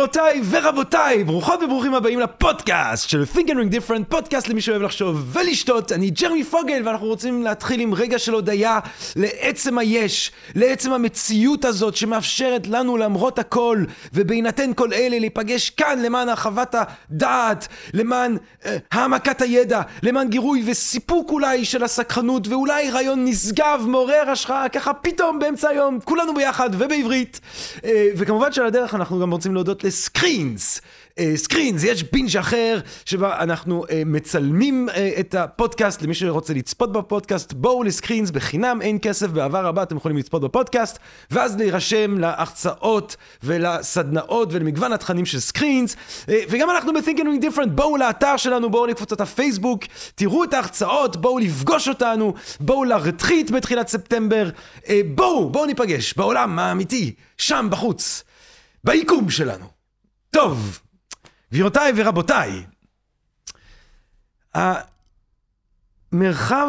גבירותיי ורבותיי, ברוכות וברוכים הבאים לפודקאסט של Think and Ring Different, פודקאסט למי שאוהב לחשוב ולשתות. אני ג'רמי פוגל, ואנחנו רוצים להתחיל עם רגע של הודיה לעצם היש, לעצם המציאות הזאת שמאפשרת לנו למרות הכל, ובהינתן כל אלה להיפגש כאן למען הרחבת הדעת, למען אה, העמקת הידע, למען גירוי וסיפוק אולי של הסקרנות, ואולי רעיון נשגב, מעורר השחאה, ככה פתאום באמצע היום, כולנו ביחד ובעברית. אה, וכמובן שעל הדרך אנחנו גם רוצים להודות לסקרינס. סקרינס, יש בינג' אחר שבה אנחנו uh, מצלמים uh, את הפודקאסט. למי שרוצה לצפות בפודקאסט בואו לסקרינס בחינם אין כסף בעבר הבא אתם יכולים לצפות בפודקאסט ואז להירשם להרצאות ולסדנאות ולמגוון התכנים של סקרינס וגם אנחנו ב-Think and Doing Different בואו לאתר שלנו בואו לקבוצת הפייסבוק תראו את ההרצאות בואו לפגוש אותנו בואו לרטריט בתחילת ספטמבר. בואו בואו ניפגש בעולם האמיתי שם בחוץ ביקום שלנו טוב גבירותיי ורבותיי, המרחב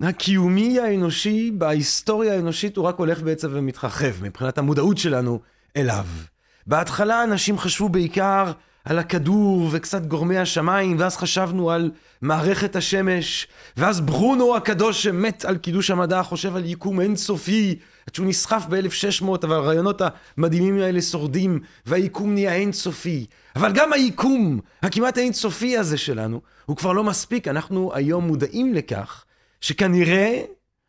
הקיומי האנושי בהיסטוריה האנושית הוא רק הולך בעצם ומתרחב מבחינת המודעות שלנו אליו. בהתחלה אנשים חשבו בעיקר על הכדור וקצת גורמי השמיים, ואז חשבנו על מערכת השמש, ואז ברונו הקדוש שמת על קידוש המדע חושב על יקום אינסופי, עד שהוא נסחף ב-1600, אבל הרעיונות המדהימים האלה שורדים, והיקום נהיה אינסופי. אבל גם היקום הכמעט אינסופי הזה שלנו, הוא כבר לא מספיק, אנחנו היום מודעים לכך שכנראה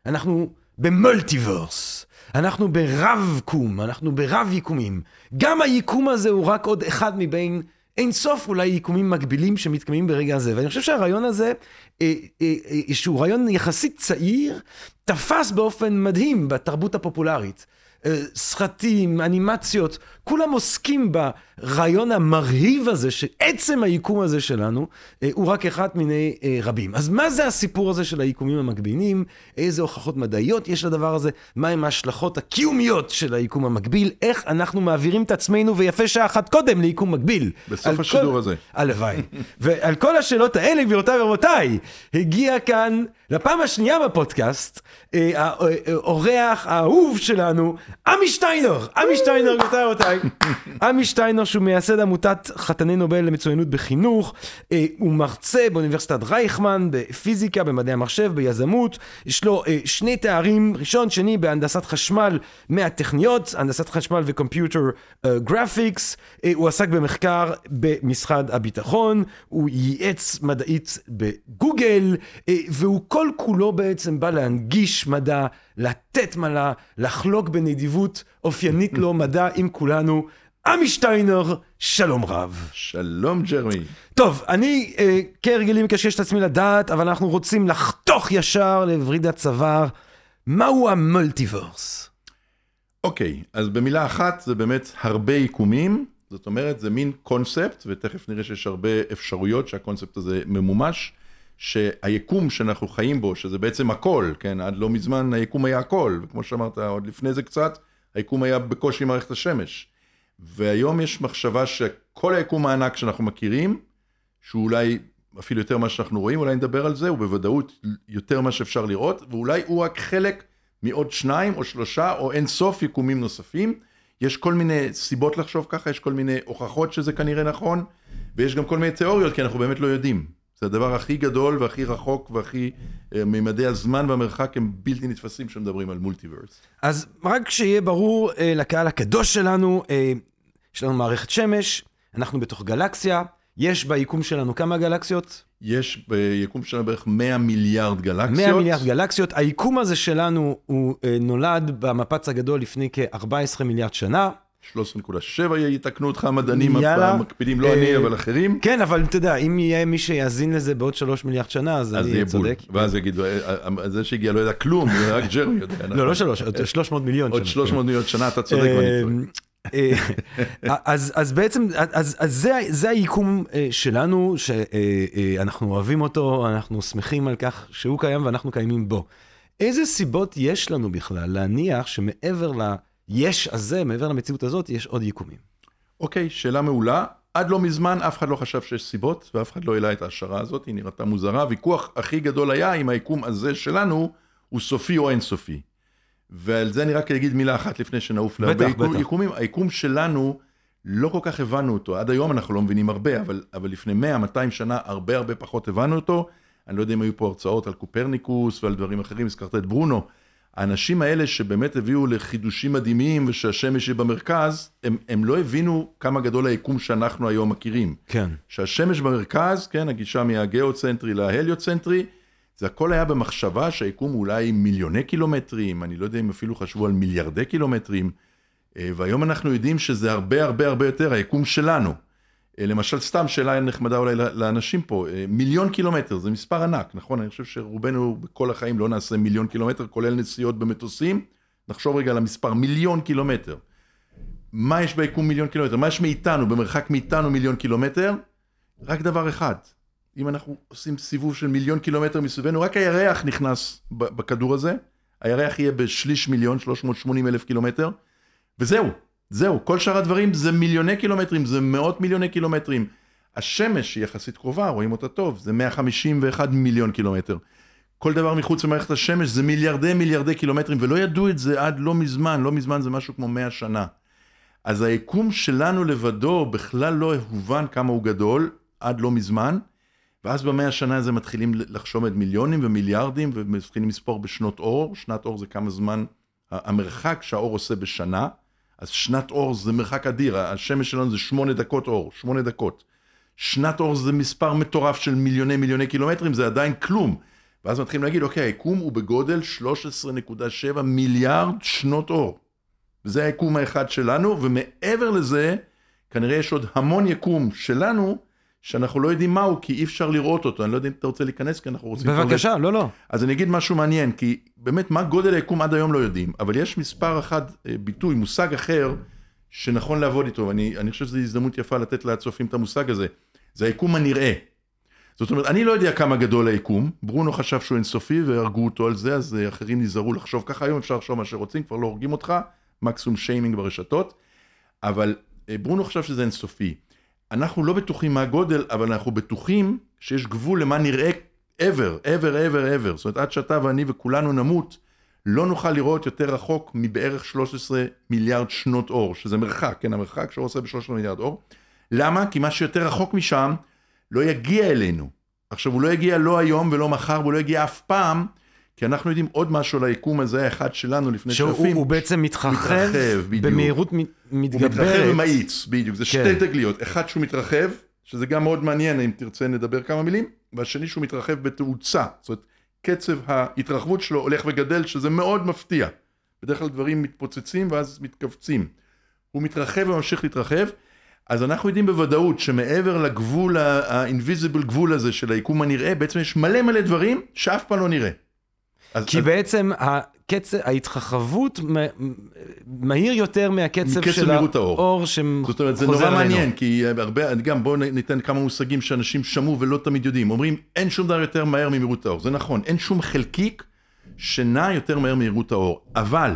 אנחנו במולטיברס. אנחנו ברב קום, אנחנו ברב יקומים. גם היקום הזה הוא רק עוד אחד מבין אין סוף אולי יקומים מקבילים שמתקיימים ברגע הזה. ואני חושב שהרעיון הזה, אה, אה, אה, שהוא רעיון יחסית צעיר, תפס באופן מדהים בתרבות הפופולרית. סרטים, אנימציות, כולם עוסקים ברעיון המרהיב הזה, שעצם היקום הזה שלנו הוא רק אחד מיני רבים. אז מה זה הסיפור הזה של היקומים המקבילים? איזה הוכחות מדעיות יש לדבר הזה? מהם ההשלכות הקיומיות של היקום המקביל? איך אנחנו מעבירים את עצמנו, ויפה שעה אחת קודם, ליקום מקביל? בסוף השידור כל... הזה. הלוואי. ועל כל השאלות האלה, גבירותיי ורבותיי, הגיע כאן לפעם השנייה בפודקאסט, האורח האהוב שלנו, עמי שטיינר. עמי שטיינר, גבירותיי ורבותיי. עמי שטיינר שהוא מייסד עמותת חתני נובל למצוינות בחינוך, הוא מרצה באוניברסיטת רייכמן, בפיזיקה, במדעי המחשב, ביזמות, יש לו שני תארים, ראשון, שני, בהנדסת חשמל מהטכניון, הנדסת חשמל ו computer graphics, הוא עסק במחקר במשרד הביטחון, הוא ייעץ מדעית בגוגל, והוא כל כולו בעצם בא להנגיש מדע, לתת מדע, לחלוק בנדיבות אופיינית לו מדע עם כולנו. עמי שטיינר, שלום רב. שלום ג'רמי. טוב, אני אה, כהרגלי מקשקש את עצמי לדעת, אבל אנחנו רוצים לחתוך ישר לווריד הצוואר. מהו המולטיברס? אוקיי, אז במילה אחת זה באמת הרבה יקומים, זאת אומרת זה מין קונספט, ותכף נראה שיש הרבה אפשרויות שהקונספט הזה ממומש, שהיקום שאנחנו חיים בו, שזה בעצם הכל, כן, עד לא מזמן היקום היה הכל, וכמו שאמרת עוד לפני זה קצת, היקום היה בקושי מערכת השמש. והיום יש מחשבה שכל היקום הענק שאנחנו מכירים, שהוא אולי אפילו יותר ממה שאנחנו רואים, אולי נדבר על זה, הוא בוודאות יותר ממה שאפשר לראות, ואולי הוא רק חלק מעוד שניים או שלושה או אין סוף יקומים נוספים. יש כל מיני סיבות לחשוב ככה, יש כל מיני הוכחות שזה כנראה נכון, ויש גם כל מיני תיאוריות, כי אנחנו באמת לא יודעים. זה הדבר הכי גדול והכי רחוק והכי מימדי הזמן והמרחק הם בלתי נתפסים כשמדברים על מולטיברס. אז רק שיהיה ברור אה, לקהל הקדוש שלנו, אה, יש לנו מערכת שמש, אנחנו בתוך גלקסיה, יש ביקום שלנו כמה גלקסיות? יש ביקום שלנו בערך 100 מיליארד גלקסיות. 100 מיליארד גלקסיות. היקום הזה שלנו הוא אה, נולד במפץ הגדול לפני כ-14 מיליארד שנה. 13.7 יתקנו אותך המדענים המקפידים, לא אני אבל אחרים. כן, אבל אתה יודע, אם יהיה מי שיאזין לזה בעוד 3 מיליארד שנה, אז אני צודק. ואז יגידו, זה שהגיע לא יודע כלום, רק ג'רמי יודע. לא, לא 3, עוד 300 מיליון שנה. עוד 300 מיליון שנה, אתה צודק ואני טועה. אז בעצם, אז זה היקום שלנו, שאנחנו אוהבים אותו, אנחנו שמחים על כך שהוא קיים ואנחנו קיימים בו. איזה סיבות יש לנו בכלל להניח שמעבר ל... יש הזה, מעבר למציאות הזאת, יש עוד יקומים. אוקיי, שאלה מעולה. עד לא מזמן אף אחד לא חשב שיש סיבות, ואף אחד לא העלה את ההשערה הזאת, היא נראתה מוזרה. הוויכוח הכי גדול היה אם היקום הזה שלנו הוא סופי או אינסופי. ועל זה אני רק אגיד מילה אחת לפני שנעוף להרבה בטח, בטח. יקומים. היקום שלנו, לא כל כך הבנו אותו. עד היום אנחנו לא מבינים הרבה, אבל, אבל לפני 100-200 שנה הרבה הרבה פחות הבנו אותו. אני לא יודע אם היו פה הרצאות על קופרניקוס ועל דברים אחרים, הזכרת את ברונו. האנשים האלה שבאמת הביאו לחידושים מדהימים ושהשמש היא במרכז, הם, הם לא הבינו כמה גדול היקום שאנחנו היום מכירים. כן. שהשמש במרכז, כן, הגישה מהגיאוצנטרי להליוצנטרי, זה הכל היה במחשבה שהיקום אולי מיליוני קילומטרים, אני לא יודע אם אפילו חשבו על מיליארדי קילומטרים, אה, והיום אנחנו יודעים שזה הרבה הרבה הרבה יותר היקום שלנו. אה, למשל, סתם שאלה נחמדה אולי לאנשים פה, אה, מיליון קילומטר זה מספר ענק, נכון? אני חושב שרובנו בכל החיים לא נעשה מיליון קילומטר, כולל נסיעות במטוסים. נחשוב רגע על המספר, מיליון קילומטר. מה יש ביקום מיליון קילומטר? מה יש מאיתנו, במרחק מאיתנו מיליון קילומטר? רק דבר אחד, אם אנחנו עושים סיבוב של מיליון קילומטר מסביבנו, רק הירח נכנס בכדור הזה, הירח יהיה בשליש מיליון, 380 אלף קילומטר, וזהו, זהו, כל שאר הדברים זה מיליוני קילומטרים, זה מאות מיליוני קילומטרים. השמש היא יחסית קרובה, רואים אותה טוב, זה 151 מיליון קילומטר. כל דבר מחוץ למערכת השמש זה מיליארדי מיליארדי קילומטרים, ולא ידעו את זה עד לא מזמן, לא מזמן זה משהו כמו 100 שנה. אז היקום שלנו לבדו בכלל לא הובן כמה הוא גדול, עד לא מזמן, ואז במאה השנה הזה מתחילים לחשוב את מיליונים ומיליארדים, ומתחילים לספור בשנות אור, שנת אור זה כמה זמן, המרחק שהאור עושה בשנה, אז שנת אור זה מרחק אדיר, השמש שלנו זה שמונה דקות אור, שמונה דקות. שנת אור זה מספר מטורף של מיליוני מיליוני קילומטרים, זה עדיין כלום. ואז מתחילים להגיד, אוקיי, היקום הוא בגודל 13.7 מיליארד שנות אור. וזה היקום האחד שלנו, ומעבר לזה, כנראה יש עוד המון יקום שלנו, שאנחנו לא יודעים מהו, כי אי אפשר לראות אותו. אני לא יודע אם אתה רוצה להיכנס, כי אנחנו רוצים... בבקשה, לא, לא. אז אני אגיד משהו מעניין, כי באמת, מה גודל היקום עד היום לא יודעים, אבל יש מספר אחד, אה, ביטוי, מושג אחר, שנכון לעבוד איתו, ואני חושב שזו הזדמנות יפה לתת לצופים את המושג הזה. זה היקום הנראה. זאת אומרת, אני לא יודע כמה גדול היקום, ברונו חשב שהוא אינסופי והרגו אותו על זה, אז אה, אחרים נזהרו לחשוב ככה, היום אפשר לחשוב מה שרוצים, כבר לא הורגים אותך, מקסימום שיימינג ברשתות, אבל אה, ברונו חשב שזה אינסופי. אנחנו לא בטוחים מה הגודל, אבל אנחנו בטוחים שיש גבול למה נראה ever, ever, ever, ever. זאת אומרת, עד שאתה ואני וכולנו נמות, לא נוכל לראות יותר רחוק מבערך 13 מיליארד שנות אור, שזה מרחק, כן, המרחק שהוא עושה ב-13 מיליארד אור. למה? כי מה שיותר רחוק משם לא יגיע אלינו. עכשיו, הוא לא יגיע לא היום ולא מחר, והוא לא יגיע אף פעם, כי אנחנו יודעים עוד משהו על היקום הזה, האחד שלנו לפני שהוא שהוא בעצם מתרחב, מתרחב במהירות מתגברת. הוא מתרחב ומאיץ, בדיוק. זה כן. שתי תגליות. אחד שהוא מתרחב, שזה גם מאוד מעניין, אם תרצה נדבר כמה מילים, והשני שהוא מתרחב בתאוצה. זאת אומרת, קצב ההתרחבות שלו הולך וגדל, שזה מאוד מפתיע. בדרך כלל דברים מתפוצצים ואז מתכווצים. הוא מתרחב וממשיך להתרחב. אז אנחנו יודעים בוודאות שמעבר לגבול, ה-invisible גבול הזה של היקום הנראה, בעצם יש מלא מלא דברים שאף פעם לא נראה. אז, כי אז... בעצם הקצב, ההתרחבות מהיר יותר מהקצב של האור שחוזר אלינו. זאת אומרת, זה נורא אלינו. מעניין, כי הרבה, גם בואו ניתן כמה מושגים שאנשים שמעו ולא תמיד יודעים. אומרים, אין שום דבר יותר מהר ממהירות האור. זה נכון, אין שום חלקיק שנע יותר מהר ממהירות האור. אבל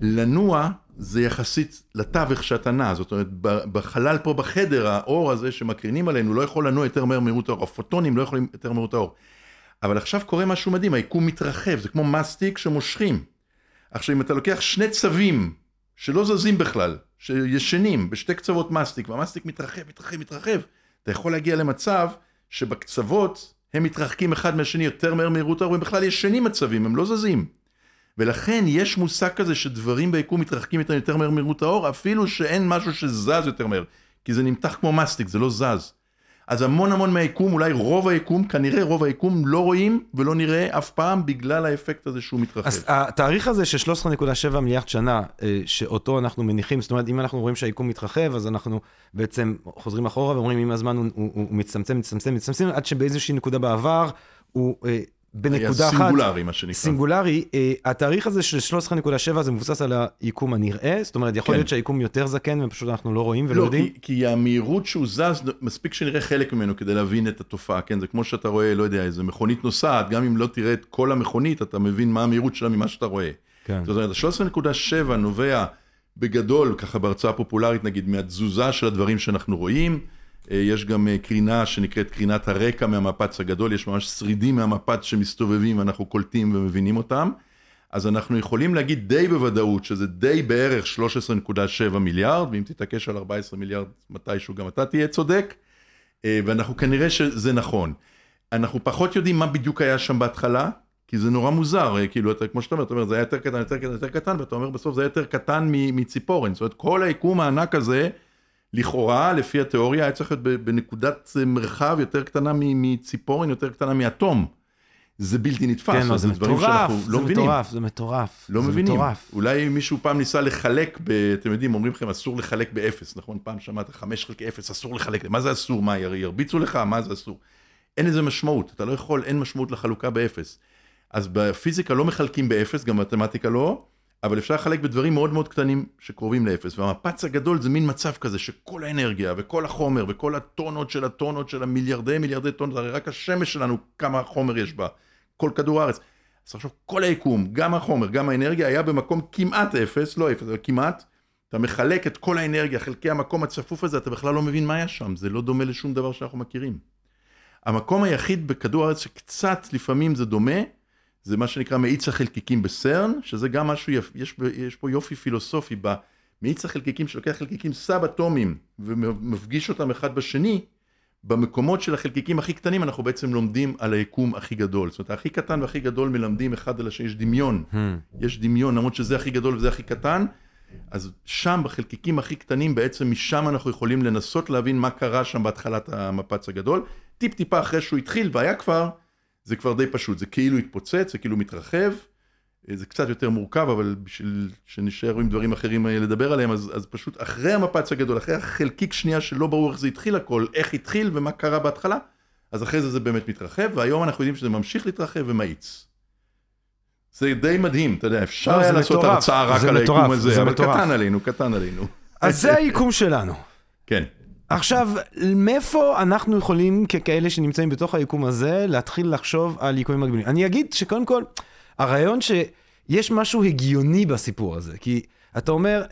לנוע זה יחסית לתווך שאתה נע, זאת אומרת, בחלל פה בחדר, האור הזה שמקרינים עלינו לא יכול לנוע יותר מהר ממהירות האור, הפוטונים לא יכולים יותר ממהירות האור. אבל עכשיו קורה משהו מדהים, היקום מתרחב, זה כמו מסטיק שמושכים. עכשיו אם אתה לוקח שני צווים שלא זזים בכלל, שישנים בשתי קצוות מסטיק, והמסטיק מתרחב, מתרחב, מתרחב, אתה יכול להגיע למצב שבקצוות הם מתרחקים אחד מהשני יותר מהר מהירות האור, הם בכלל ישנים הצווים, הם לא זזים. ולכן יש מושג כזה שדברים ביקום מתרחקים איתם יותר מהר מהירות האור, אפילו שאין משהו שזז יותר מהר, כי זה נמתח כמו מסטיק, זה לא זז. אז המון המון מהיקום, אולי רוב היקום, כנראה רוב היקום לא רואים ולא נראה אף פעם בגלל האפקט הזה שהוא מתרחב. אז התאריך הזה של 13.7 מיליארד שנה, אה, שאותו אנחנו מניחים, זאת אומרת, אם אנחנו רואים שהיקום מתרחב, אז אנחנו בעצם חוזרים אחורה ואומרים, עם הזמן הוא, הוא, הוא מצטמצם, מצטמצם, מצטמצם, עד שבאיזושהי נקודה בעבר הוא... בנקודה אחת, סינגולרי מה שנקרא. סינגולרי, אה, התאריך הזה של 13.7 זה מבוסס על היקום הנראה, זאת אומרת יכול כן. להיות שהיקום יותר זקן ופשוט אנחנו לא רואים ולא לא, יודעים. כי, כי המהירות שהוא זז, מספיק שנראה חלק ממנו כדי להבין את התופעה, כן, זה כמו שאתה רואה, לא יודע, איזה מכונית נוסעת, גם אם לא תראה את כל המכונית, אתה מבין מה המהירות שלה ממה שאתה רואה. כן. זאת אומרת, 13.7 נובע בגדול, ככה בהרצאה פופולרית נגיד, מהתזוזה של הדברים שאנחנו רואים. אה, יש גם אה, קרינה שנקראת קרינת הרקע מהמפץ הגדול, יש ממש שרידים מהמפץ שמסתובבים ואנחנו קולטים ומבינים אותם. אז אנחנו יכולים להגיד די בוודאות שזה די בערך 13.7 מיליארד, ואם תתעקש על 14 מיליארד מתישהו גם אתה תהיה צודק, אה, ואנחנו כנראה שזה נכון. אנחנו פחות יודעים מה בדיוק היה שם בהתחלה, כי זה נורא מוזר, כאילו, אתה, כמו שאתה אומר, אתה אומר, זה היה יותר קטן, יותר קטן, יותר קטן, ואתה אומר בסוף זה היה יותר קטן מציפורן. זאת אומרת, כל היקום הענק הזה, לכאורה, לפי התיאוריה, היה צריך להיות בנקודת מרחב יותר קטנה מציפורן, יותר קטנה מאטום. זה בלתי נתפס, כן, לא, זה מטורף, לא זה מבינים. מטורף, זה מטורף. לא זה מבינים. מטורף. אולי מישהו פעם ניסה לחלק, ב, אתם יודעים, אומרים לכם אסור לחלק באפס, נכון? פעם שמעת חמש חלקי אפס, אסור לחלק, מה זה אסור? מה, יר- ירביצו לך? מה זה אסור? אין לזה משמעות, אתה לא יכול, אין משמעות לחלוקה באפס. אז בפיזיקה לא מחלקים באפס, גם במתמטיקה לא, אבל אפשר לחלק בדברים מאוד מאוד קטנים שקרובים לאפס. והמפץ הגדול זה מין מצב כזה שכל האנרגיה וכל החומר וכל הטונות של הטונות של המיליארדי מיליארדי טונות, הרי רק השמש שלנו, כמה חומר יש בה, כל כדור הארץ. אז עכשיו כל היקום, גם החומר, גם האנרגיה, היה במקום כמעט אפס, לא אפס, אבל כמעט. אתה מחלק את כל האנרגיה, חלקי המקום הצפוף הזה, אתה בכלל לא מבין מה היה שם, זה לא דומה לשום דבר שאנחנו מכירים. המקום היחיד בכדור הארץ שקצת לפעמים זה דומה, זה מה שנקרא מאיץ החלקיקים בסרן, שזה גם משהו, יפ... יש, יש פה יופי פילוסופי במאיץ החלקיקים שלוקח חלקיקים סאב-אטומיים ומפגיש אותם אחד בשני, במקומות של החלקיקים הכי קטנים אנחנו בעצם לומדים על היקום הכי גדול. זאת אומרת, הכי קטן והכי גדול מלמדים אחד על השני, יש דמיון. Hmm. יש דמיון, למרות שזה הכי גדול וזה הכי קטן, אז שם בחלקיקים הכי קטנים בעצם משם אנחנו יכולים לנסות להבין מה קרה שם בהתחלת המפץ הגדול. טיפ טיפה אחרי שהוא התחיל והיה כבר, זה כבר די פשוט, זה כאילו התפוצץ, זה כאילו מתרחב, זה קצת יותר מורכב, אבל בשביל שנשאר עם דברים אחרים לדבר עליהם, אז, אז פשוט אחרי המפץ הגדול, אחרי החלקיק שנייה שלא ברור איך זה התחיל הכל, איך התחיל ומה קרה בהתחלה, אז אחרי זה זה באמת מתרחב, והיום אנחנו יודעים שזה ממשיך להתרחב ומאיץ. זה די מדהים, אתה יודע, אפשר לא, היה לעשות מטורף, הרצאה רק על היקום הזה, זה אבל מטורף. קטן עלינו, קטן עלינו. אז זה היקום שלנו. כן. עכשיו, מאיפה אנחנו יכולים, ככאלה שנמצאים בתוך היקום הזה, להתחיל לחשוב על יקומים מקבילים? אני אגיד שקודם כל, הרעיון שיש משהו הגיוני בסיפור הזה, כי אתה אומר,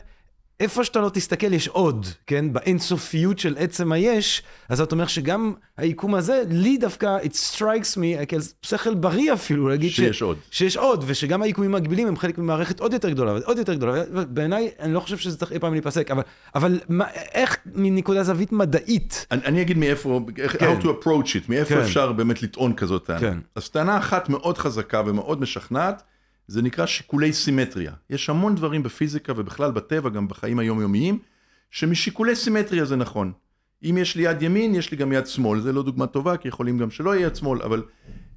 איפה שאתה לא תסתכל יש עוד, כן? באינסופיות של עצם היש, אז אתה אומר שגם היקום הזה, לי דווקא, it strikes me, כאיזה שכל בריא אפילו, להגיד שיש ש... עוד. שיש עוד, ושגם היקומים המקבילים הם חלק ממערכת עוד יותר גדולה, עוד יותר גדולה. בעיניי, אני לא חושב שזה צריך אי פעם להיפסק, אבל, אבל מה, איך מנקודה זווית מדעית, אני, אני אגיד מאיפה, איך- כן. how to approach it, מאיפה כן. אפשר באמת לטעון כזאת טענה. כן. אז טענה אחת מאוד חזקה ומאוד משכנעת, זה נקרא שיקולי סימטריה. יש המון דברים בפיזיקה ובכלל בטבע, גם בחיים היומיומיים, שמשיקולי סימטריה זה נכון. אם יש לי יד ימין, יש לי גם יד שמאל. זה לא דוגמה טובה, כי יכולים גם שלא יהיה יד שמאל, אבל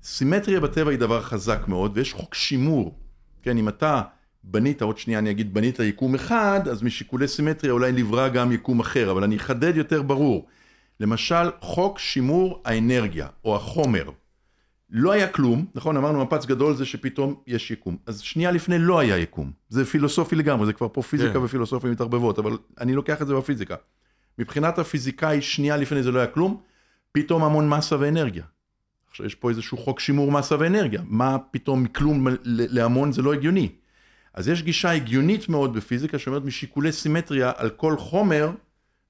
סימטריה בטבע היא דבר חזק מאוד, ויש חוק שימור. כן, אם אתה בנית, עוד שנייה אני אגיד, בנית יקום אחד, אז משיקולי סימטריה אולי נברא גם יקום אחר, אבל אני אחדד יותר ברור. למשל, חוק שימור האנרגיה, או החומר. לא היה כלום, נכון? אמרנו מפץ גדול זה שפתאום יש יקום. אז שנייה לפני לא היה יקום. זה פילוסופי לגמרי, זה כבר פה פיזיקה כן. ופילוסופיה מתערבבות, אבל אני לוקח את זה בפיזיקה. מבחינת הפיזיקאי, שנייה לפני זה לא היה כלום, פתאום המון מסה ואנרגיה. עכשיו יש פה איזשהו חוק שימור מסה ואנרגיה. מה פתאום מכלום להמון זה לא הגיוני. אז יש גישה הגיונית מאוד בפיזיקה שאומרת משיקולי סימטריה על כל חומר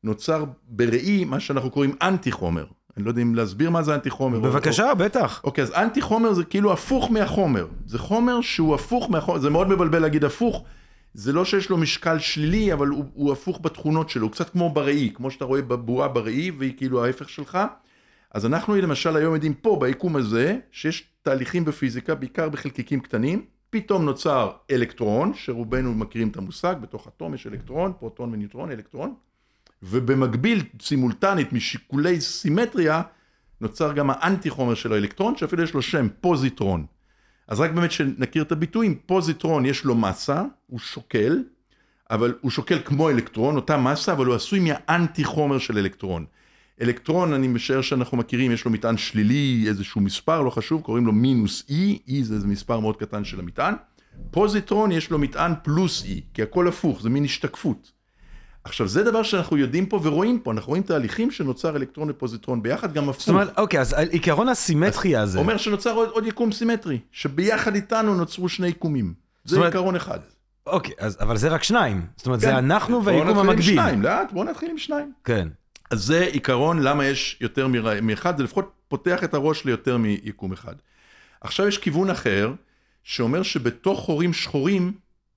נוצר בראי מה שאנחנו קוראים אנטי חומר. אני לא יודע אם להסביר מה זה אנטי חומר. או- בבקשה, בטח. אוקיי, אז אנטי חומר זה כאילו הפוך מהחומר. זה חומר שהוא הפוך מהחומר, זה מאוד מבלבל להגיד הפוך. זה לא שיש לו משקל שלילי, אבל הוא, הוא הפוך בתכונות שלו, הוא קצת כמו בראי, כמו שאתה רואה בבועה בראי, והיא כאילו ההפך שלך. אז אנחנו למשל היום יודעים פה, ביקום הזה, שיש תהליכים בפיזיקה, בעיקר בחלקיקים קטנים, פתאום נוצר אלקטרון, שרובנו מכירים את המושג, בתוך אטום יש אלקטרון, פרוטון וניוטרון, אלקטרון, ובמקביל, סימולטנית, משיקולי סימטריה, נוצר גם האנטי חומר של האלקטרון, שאפילו יש לו שם, פוזיטרון. אז רק באמת שנכיר את הביטויים, פוזיטרון יש לו מסה, הוא שוקל, אבל הוא שוקל כמו אלקטרון, אותה מסה, אבל הוא עשוי מהאנטי חומר של אלקטרון. אלקטרון, אני משער שאנחנו מכירים, יש לו מטען שלילי, איזשהו מספר, לא חשוב, קוראים לו מינוס E, E זה איזה מספר מאוד קטן של המטען. פוזיטרון יש לו מטען פלוס E, כי הכל הפוך, זה מין השתקפות. עכשיו, זה דבר שאנחנו יודעים פה ורואים פה, אנחנו רואים תהליכים שנוצר אלקטרון ופוזיטרון ביחד, גם הפוך. זאת אומרת, אוקיי, אז עיקרון הסימטריה הזה, אומר שנוצר עוד, עוד יקום סימטרי, שביחד איתנו נוצרו שני יקומים. זה אומרת- עיקרון אחד. אוקיי, אז, אבל זה רק שניים. זאת אומרת, כן. זה אנחנו והיקום המקביל. שניים, לאט, בואו נתחיל עם שניים. כן. אז זה עיקרון למה יש יותר מאחד, זה לפחות פותח את הראש ליותר מיקום אחד. עכשיו יש כיוון אחר, שאומר שבתוך חורים שחורים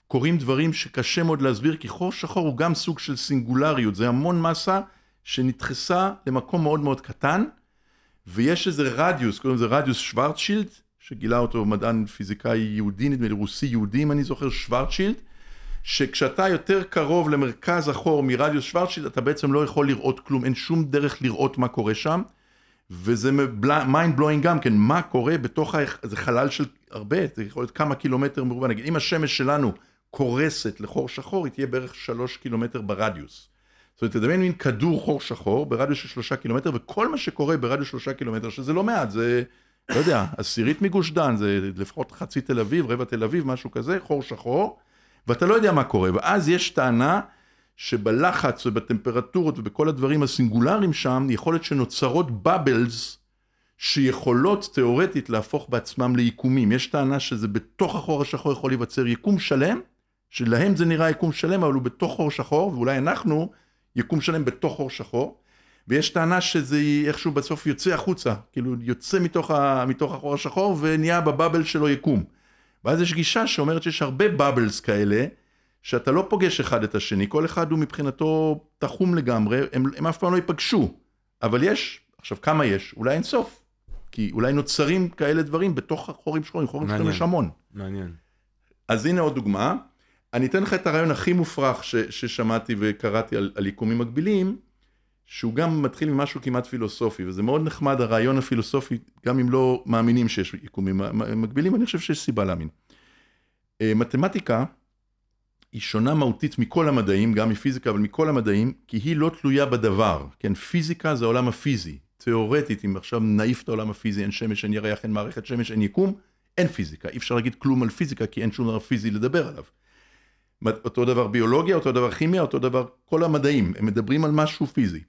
קורים דברים שקשה מאוד להסביר, כי חור שחור הוא גם סוג של סינגולריות, זה המון מסה שנדחסה למקום מאוד מאוד קטן, ויש איזה רדיוס, קוראים לזה רדיוס שוורצ'ילד, שגילה אותו מדען פיזיקאי יהודי, נדמה לי רוסי יהודי, אם אני זוכר, שוורצ'ילד, שכשאתה יותר קרוב למרכז החור מרדיוס שוורצ'ילד, אתה בעצם לא יכול לראות כלום, אין שום דרך לראות מה קורה שם, וזה mind blowing גם כן, מה קורה בתוך, ה... זה חלל של הרבה, זה יכול להיות כמה קילומטר מרובע, נגיד אם השמש שלנו קורסת לחור שחור, היא תהיה בערך שלוש קילומטר ברדיוס. זאת אומרת, תדמיין מין כדור חור שחור ברדיוס של שלושה קילומטר, וכל מה שקורה ברדיוס שלושה קילומטר, שזה לא מעט, זה, לא יודע, עשירית מגוש דן, זה לפחות חצי תל אביב, רבע תל אביב, משהו כזה, חור שחור, ואתה לא יודע מה קורה. ואז יש טענה שבלחץ ובטמפרטורות ובכל הדברים הסינגולריים שם, יכול להיות שנוצרות בבלס, שיכולות תיאורטית להפוך בעצמם ליקומים. יש טענה שזה בתוך החור השחור יכול להיווצר יקום שלם, שלהם זה נראה יקום שלם, אבל הוא בתוך חור שחור, ואולי אנחנו יקום שלם בתוך חור שחור, ויש טענה שזה איכשהו בסוף יוצא החוצה, כאילו יוצא מתוך, ה, מתוך החור השחור ונהיה בבבל שלו יקום. ואז יש גישה שאומרת שיש הרבה בבלס כאלה, שאתה לא פוגש אחד את השני, כל אחד הוא מבחינתו תחום לגמרי, הם, הם אף פעם לא ייפגשו, אבל יש, עכשיו כמה יש? אולי אין סוף. כי אולי נוצרים כאלה דברים בתוך החורים שחורים, חורים שחורים יש המון. מעניין. אז הנה עוד דוגמה. אני אתן לך את הרעיון הכי מופרך ש, ששמעתי וקראתי על, על יקומים מקבילים, שהוא גם מתחיל ממשהו כמעט פילוסופי, וזה מאוד נחמד הרעיון הפילוסופי, גם אם לא מאמינים שיש יקומים מקבילים, אני חושב שיש סיבה להאמין. אה, מתמטיקה היא שונה מהותית מכל המדעים, גם מפיזיקה, אבל מכל המדעים, כי היא לא תלויה בדבר. כן, פיזיקה זה העולם הפיזי. תיאורטית, אם עכשיו נעיף את העולם הפיזי, אין שמש, אין ירח, אין מערכת שמש, אין יקום, אין פיזיקה. אי אפשר להגיד כלום על פיזיקה, כי אין שום דבר פיזי לדבר עליו. אותו דבר ביולוגיה, אותו דבר כימיה, אותו דבר כל המדעים, הם מדברים על משהו פיזי.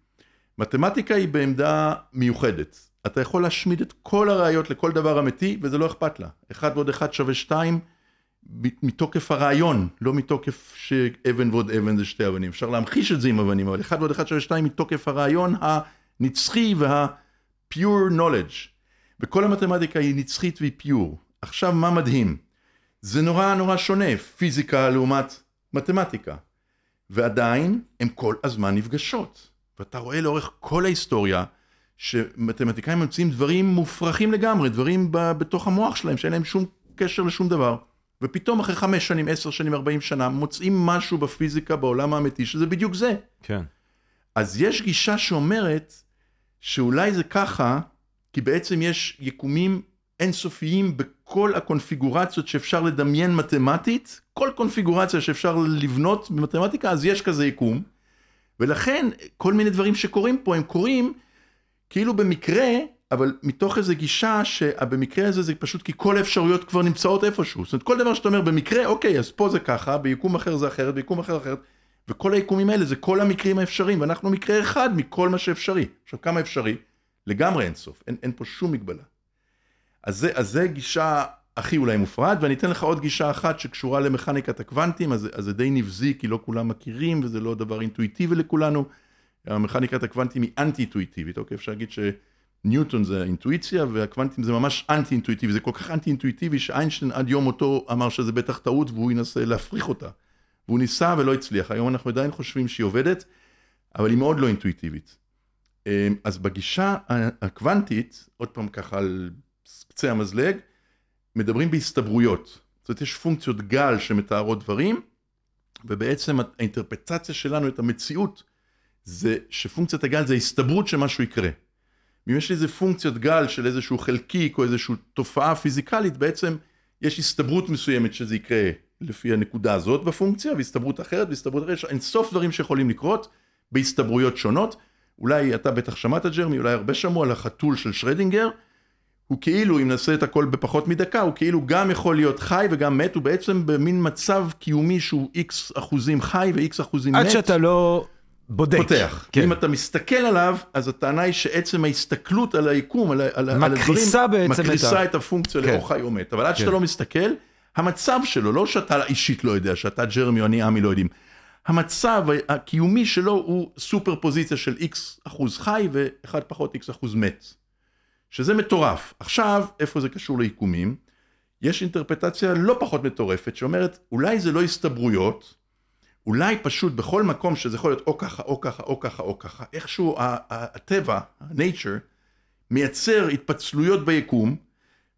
מתמטיקה היא בעמדה מיוחדת. אתה יכול להשמיד את כל הראיות לכל דבר אמיתי, וזה לא אכפת לה. אחד ועוד אחד שווה שתיים, מתוקף הרעיון, לא מתוקף שאבן ועוד אבן זה שתי אבנים. אפשר להמחיש את זה עם אבנים, אבל אחד ועוד אחד שווה שתיים מתוקף הרעיון הנצחי וה-pure knowledge. וכל המתמטיקה היא נצחית והיא pure. עכשיו, מה מדהים? זה נורא נורא שונה, פיזיקה לעומת מתמטיקה. ועדיין, הן כל הזמן נפגשות. ואתה רואה לאורך כל ההיסטוריה, שמתמטיקאים ממציאים דברים מופרכים לגמרי, דברים בתוך המוח שלהם, שאין להם שום קשר לשום דבר. ופתאום אחרי חמש שנים, עשר שנים, ארבעים שנה, מוצאים משהו בפיזיקה בעולם האמיתי, שזה בדיוק זה. כן. אז יש גישה שאומרת שאולי זה ככה, כי בעצם יש יקומים אינסופיים בכל הקונפיגורציות שאפשר לדמיין מתמטית, כל קונפיגורציה שאפשר לבנות במתמטיקה, אז יש כזה יקום. ולכן כל מיני דברים שקורים פה הם קורים כאילו במקרה, אבל מתוך איזו גישה שבמקרה הזה זה פשוט כי כל האפשרויות כבר נמצאות איפשהו. זאת אומרת כל דבר שאתה אומר במקרה, אוקיי, אז פה זה ככה, ביקום אחר זה אחרת, ביקום אחר אחרת, וכל היקומים האלה זה כל המקרים האפשריים, ואנחנו מקרה אחד מכל מה שאפשרי. עכשיו כמה אפשרי? לגמרי אין סוף, אין, אין פה שום מגבלה. אז זה, אז זה גישה הכי אולי מופרעת, ואני אתן לך עוד גישה אחת שקשורה למכניקת הקוונטים, אז, אז זה די נבזי, כי לא כולם מכירים, וזה לא דבר אינטואיטיבי לכולנו. המכניקת הקוונטים היא אנטי-אינטואיטיבית, אוקיי? אפשר להגיד שניוטון זה אינטואיציה, והקוונטים זה ממש אנטי-אינטואיטיבי, זה כל כך אנטי-אינטואיטיבי, שאיינשטיין עד יום מותו אמר שזה בטח טעות, והוא ינסה להפריך אותה. והוא ניסה ולא הצליח, היום אנחנו עדיין חושבים שהיא עובדת, אבל היא מאוד לא אינטואיטיבית. אמ, אז בגישה הקוונטית, עוד פעם ככה על קצה המזלג, מדברים בהסתברויות. זאת אומרת, יש פונקציות גל שמתארות דברים, ובעצם האינטרפטציה שלנו את המציאות, זה שפונקציית הגל זה ההסתברות שמשהו יקרה. אם יש איזה פונקציות גל של איזשהו חלקיק או איזושהי תופעה פיזיקלית, בעצם יש הסתברות מסוימת שזה יקרה לפי הנקודה הזאת בפונקציה, והסתברות אחרת, והסתברות אחרת, יש אין סוף דברים שיכולים לקרות בהסתברויות שונות. אולי אתה בטח שמעת ג'רמי, אולי הרבה שמעו על החתול של שרדינגר, הוא כאילו, אם נעשה את הכל בפחות מדקה, הוא כאילו גם יכול להיות חי וגם מת, הוא בעצם במין מצב קיומי שהוא איקס אחוזים חי ואיקס אחוזים מת. עד שאתה לא בודק. פותח. כן. אם אתה מסתכל עליו, אז הטענה היא שעצם ההסתכלות על היקום, על, על, על הדברים, מקריסה בעצם מקריסה את, את הפונקציה כן. לאור חי או מת. אבל עד כן. שאתה לא מסתכל, המצב שלו, לא שאתה אישית לא יודע, שאתה ג'רמי או אני עמי לא יודעים, המצב הקיומי שלו הוא סופר פוזיציה של איקס אחוז חי ואחד פחות איקס אחוז מת. שזה מטורף. עכשיו, איפה זה קשור ליקומים? יש אינטרפטציה לא פחות מטורפת שאומרת, אולי זה לא הסתברויות, אולי פשוט בכל מקום שזה יכול להיות או ככה, או ככה, או ככה, או ככה, איכשהו הטבע, ה-nature, מייצר התפצלויות ביקום,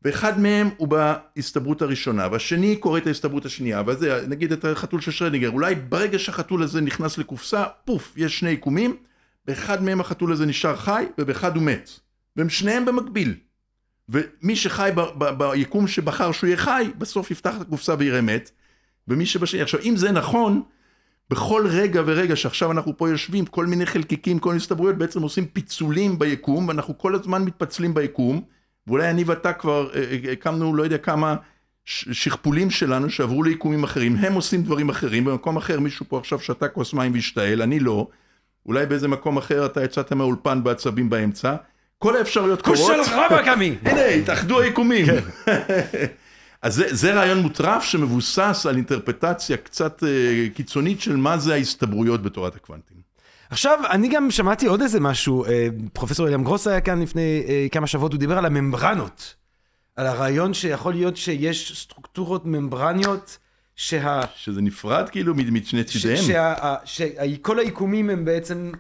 ואחד מהם הוא בהסתברות הראשונה, והשני קורא את ההסתברות השנייה, וזה, נגיד את החתול של שרדינגר, אולי ברגע שהחתול הזה נכנס לקופסה, פוף, יש שני יקומים, באחד מהם החתול הזה נשאר חי, ובאחד הוא מת. והם שניהם במקביל. ומי שחי ב- ב- ביקום שבחר שהוא יהיה חי, בסוף יפתח את הקופסה ויראה מת. ומי שבשני, עכשיו אם זה נכון, בכל רגע ורגע שעכשיו אנחנו פה יושבים, כל מיני חלקיקים, כל מיני הסתברויות, בעצם עושים פיצולים ביקום, ואנחנו כל הזמן מתפצלים ביקום, ואולי אני ואתה כבר אה, אה, הקמנו לא יודע כמה שכפולים שלנו שעברו ליקומים אחרים, הם עושים דברים אחרים, במקום אחר מישהו פה עכשיו שתה כוס מים והשתעל, אני לא, אולי באיזה מקום אחר אתה יצאת מהאולפן בעצבים באמצע, כל האפשרויות קורות. כושל רבאק עמי. הנה, התאחדו היקומים. אז זה, זה רעיון מוטרף שמבוסס על אינטרפטציה קצת אה, קיצונית של מה זה ההסתברויות בתורת הקוונטים. עכשיו, אני גם שמעתי עוד איזה משהו, אה, פרופסור אליאם גרוס היה כאן לפני אה, כמה שבועות, הוא דיבר על הממברנות. על הרעיון שיכול להיות שיש סטרוקטורות ממברניות, שה... שזה נפרד כאילו משני צידיהם. שכל היקומים הם בעצם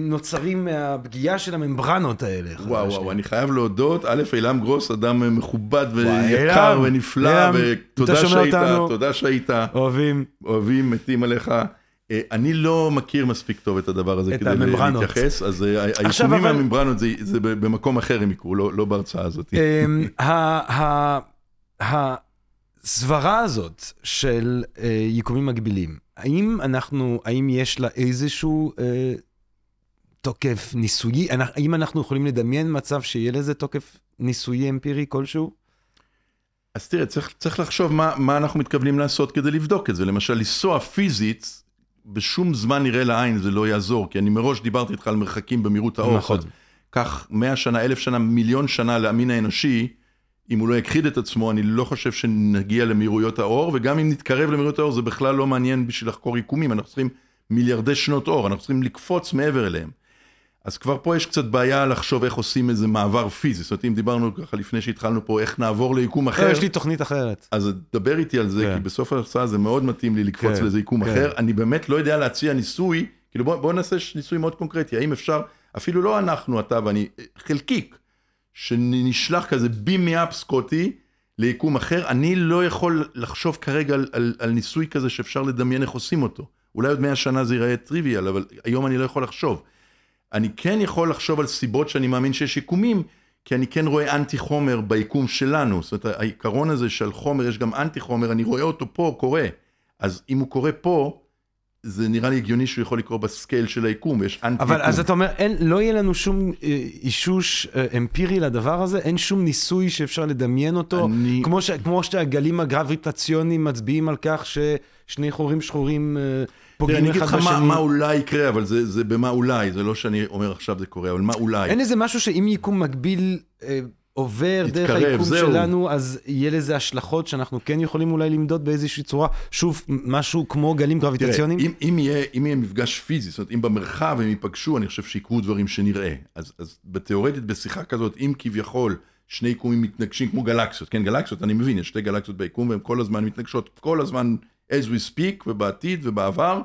נוצרים מהפגיעה של הממברנות האלה. וואו וואו, אני חייב להודות, א', אילם גרוס, אדם מכובד ויקר ונפלא, ותודה שהיית, תודה שהיית. אוהבים. אוהבים, מתים עליך. אה, אני לא מכיר מספיק טוב את הדבר הזה כדי להתייחס, אז אה, היקומים מהממברנות זה במקום אחר הם יקרו, לא, לא בהרצאה הזאת. אמ, הסברה הזאת של יקומים מקבילים, האם אנחנו, האם יש לה איזשהו תוקף ניסויי? האם אנחנו יכולים לדמיין מצב שיהיה לזה תוקף ניסויי אמפירי כלשהו? אז תראה, צריך, צריך לחשוב מה, מה אנחנו מתכוונים לעשות כדי לבדוק את זה. למשל, לנסוע פיזית, בשום זמן נראה לעין זה לא יעזור, כי אני מראש דיברתי איתך על מרחקים במהירות האור. נכון. קח מאה שנה, אלף שנה, מיליון שנה למין האנושי, אם הוא לא יכחיד את עצמו, אני לא חושב שנגיע למהירויות האור, וגם אם נתקרב למהירויות האור, זה בכלל לא מעניין בשביל לחקור יקומים, אנחנו צריכים מיליארדי שנות אור, אנחנו צריכים לקפוץ מעבר אליהם. אז כבר פה יש קצת בעיה לחשוב איך עושים איזה מעבר פיזי. זאת אומרת, אם דיברנו ככה לפני שהתחלנו פה, איך נעבור ליקום אחר. לא, יש לי תוכנית אחרת. אז דבר איתי על זה, כן. כי בסוף ההרצאה זה מאוד מתאים לי לקפוץ כן, לאיזה יקום כן. אחר. אני באמת לא יודע להציע ניסוי, כאילו בוא, בוא נעשה ניסוי מאוד קונקרטי, האם אפשר, אפילו לא אנחנו, אתה ואני, חלקיק, שנשלח כזה בימי אפ סקוטי ליקום אחר, אני לא יכול לחשוב כרגע על, על, על ניסוי כזה שאפשר לדמיין איך עושים אותו. אולי עוד מאה שנה זה ייראה טריוויאל, אבל היום אני לא יכול לחשוב. אני כן יכול לחשוב על סיבות שאני מאמין שיש יקומים, כי אני כן רואה אנטי חומר ביקום שלנו. זאת אומרת, העיקרון הזה של חומר, יש גם אנטי חומר, אני רואה אותו פה קורה. אז אם הוא קורה פה, זה נראה לי הגיוני שהוא יכול לקרות בסקייל של היקום, יש אנטי אבל יקום. אז אתה אומר, אין, לא יהיה לנו שום אה, אישוש אה, אמפירי לדבר הזה? אין שום ניסוי שאפשר לדמיין אותו? אני... כמו, ש, כמו שהגלים הגרביטציוניים מצביעים על כך ששני חורים שחורים... אה, פוגעים אחד בשני. אני אגיד לך מה, מה אולי יקרה, אבל זה, זה במה אולי, זה לא שאני אומר עכשיו זה קורה, אבל מה אולי. אין איזה משהו שאם יקום מקביל אה, עובר יתקרב, דרך היקום. שלנו, אז יהיה לזה השלכות שאנחנו כן יכולים אולי למדוד באיזושהי צורה, שוב, משהו כמו גלים גרביטציוניים? תראה, אם, אם, יהיה, אם יהיה מפגש פיזי, זאת אומרת, אם במרחב הם ייפגשו, אני חושב שיקרו דברים שנראה. אז, אז בתיאורטית, בשיחה כזאת, אם כביכול שני יקומים מתנגשים כמו גלקסיות, כן, גלקסיות, אני מבין, יש שתי גלקסיות ביקום והן כל הזמן מתנגשות, כל הזמן as we speak, ובעתיד ובעבר,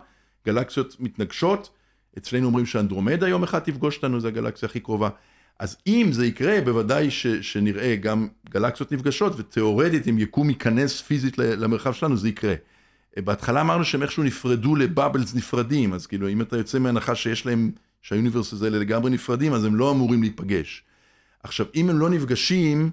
גלקסיות מתנגשות. אצלנו אומרים שאנדרומדה יום אחד תפגוש אותנו, זו הגלקסיה הכי קרובה. אז אם זה יקרה, בוודאי ש, שנראה גם גלקסיות נפגשות, ותיאורטית, אם יקום ייכנס פיזית למרחב שלנו, זה יקרה. בהתחלה אמרנו שהם איכשהו נפרדו לבאבלס נפרדים, אז כאילו, אם אתה יוצא מהנחה שיש להם, שהאוניברסיטה האלה לגמרי נפרדים, אז הם לא אמורים להיפגש. עכשיו, אם הם לא נפגשים,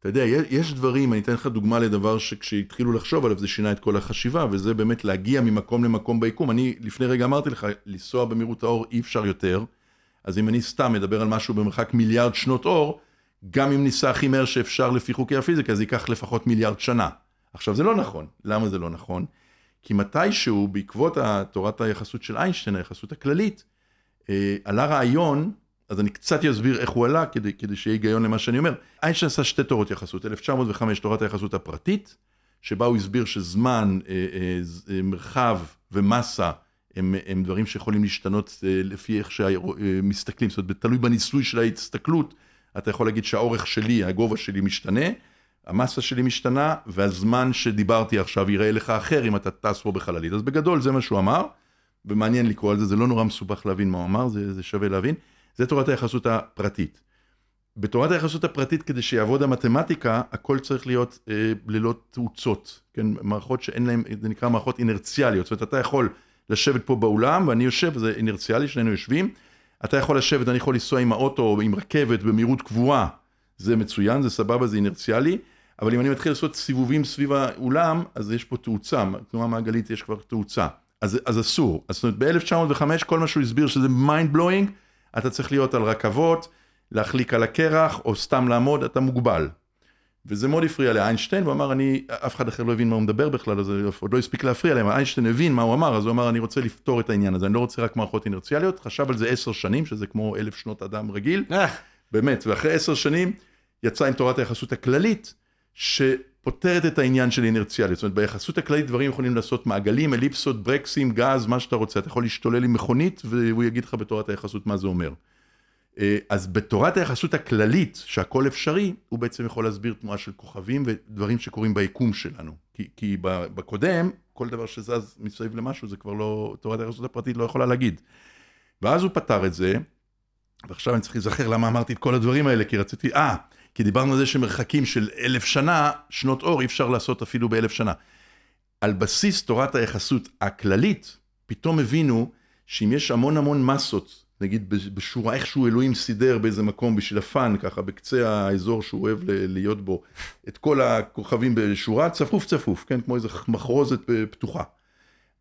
אתה יודע, יש דברים, אני אתן לך דוגמה לדבר שכשהתחילו לחשוב עליו זה שינה את כל החשיבה, וזה באמת להגיע ממקום למקום ביקום. אני לפני רגע אמרתי לך, לנסוע במהירות האור אי אפשר יותר, אז אם אני סתם מדבר על משהו במרחק מיליארד שנות אור, גם אם ניסע הכי מהר שאפשר לפי חוקי הפיזיקה, זה ייקח לפחות מיליארד שנה. עכשיו, זה לא נכון. למה זה לא נכון? כי מתישהו, בעקבות תורת היחסות של איינשטיין, היחסות הכללית, אה, עלה רעיון אז אני קצת אסביר איך הוא עלה, כדי, כדי שיהיה היגיון למה שאני אומר. איינשטיין עשה שתי תורות יחסות, 1905 תורת היחסות הפרטית, שבה הוא הסביר שזמן, אה, אה, מרחב ומסה הם, הם דברים שיכולים להשתנות אה, לפי איך שמסתכלים, זאת אומרת, תלוי בניסוי של ההסתכלות, אתה יכול להגיד שהאורך שלי, הגובה שלי משתנה, המסה שלי משתנה, והזמן שדיברתי עכשיו ייראה לך אחר אם אתה טס פה בחללית. אז בגדול זה מה שהוא אמר, ומעניין לקרוא על זה, זה לא נורא מסובך להבין מה הוא אמר, זה, זה שווה להבין. זה תורת היחסות הפרטית. בתורת היחסות הפרטית, כדי שיעבוד המתמטיקה, הכל צריך להיות אה, ללא תאוצות, כן? מערכות שאין להן, זה נקרא מערכות אינרציאליות. זאת אומרת, אתה יכול לשבת פה באולם, ואני יושב, זה אינרציאלי, שנינו יושבים. אתה יכול לשבת, אני יכול לנסוע עם האוטו או עם רכבת במהירות קבועה, זה מצוין, זה סבבה, זה אינרציאלי. אבל אם אני מתחיל לעשות סיבובים סביב האולם, אז יש פה תאוצה, תנועה מעגלית יש כבר תאוצה. אז, אז אסור. אז זאת אומרת, ב-1905 כל מה שהוא הסביר שזה mind blowing, אתה צריך להיות על רכבות, להחליק על הקרח, או סתם לעמוד, אתה מוגבל. וזה מאוד הפריע לאיינשטיין, הוא אמר, אני, אף אחד אחר לא הבין מה הוא מדבר בכלל, אז עוד לא הספיק להפריע להם, איינשטיין הבין מה הוא אמר, אז הוא אמר, אני רוצה לפתור את העניין הזה, אני לא רוצה רק מערכות אינרציאליות, חשב על זה עשר שנים, שזה כמו אלף שנות אדם רגיל, אה, באמת, ואחרי עשר שנים יצא עם תורת היחסות הכללית, שפותרת את העניין של אינרציאליות. זאת אומרת, ביחסות הכללית דברים יכולים לעשות מעגלים, אליפסות, ברקסים, גז, מה שאתה רוצה. אתה יכול להשתולל עם מכונית, והוא יגיד לך בתורת היחסות מה זה אומר. אה, אז בתורת היחסות הכללית, שהכל אפשרי, הוא בעצם יכול להסביר תנועה של כוכבים ודברים שקורים ביקום שלנו. כי, כי בקודם, כל דבר שזז מסביב למשהו, זה כבר לא, תורת היחסות הפרטית לא יכולה להגיד. ואז הוא פתר את זה, ועכשיו אני צריך להיזכר למה אמרתי את כל הדברים האלה, כי רציתי, אה, כי דיברנו על זה שמרחקים של אלף שנה, שנות אור, אי אפשר לעשות אפילו באלף שנה. על בסיס תורת היחסות הכללית, פתאום הבינו שאם יש המון המון מסות, נגיד בשורה, איכשהו אלוהים סידר באיזה מקום בשביל הפאן, ככה בקצה האזור שהוא אוהב להיות בו, את כל הכוכבים בשורה, צפוף צפוף, כן, כמו איזה מחרוזת אה, פתוחה.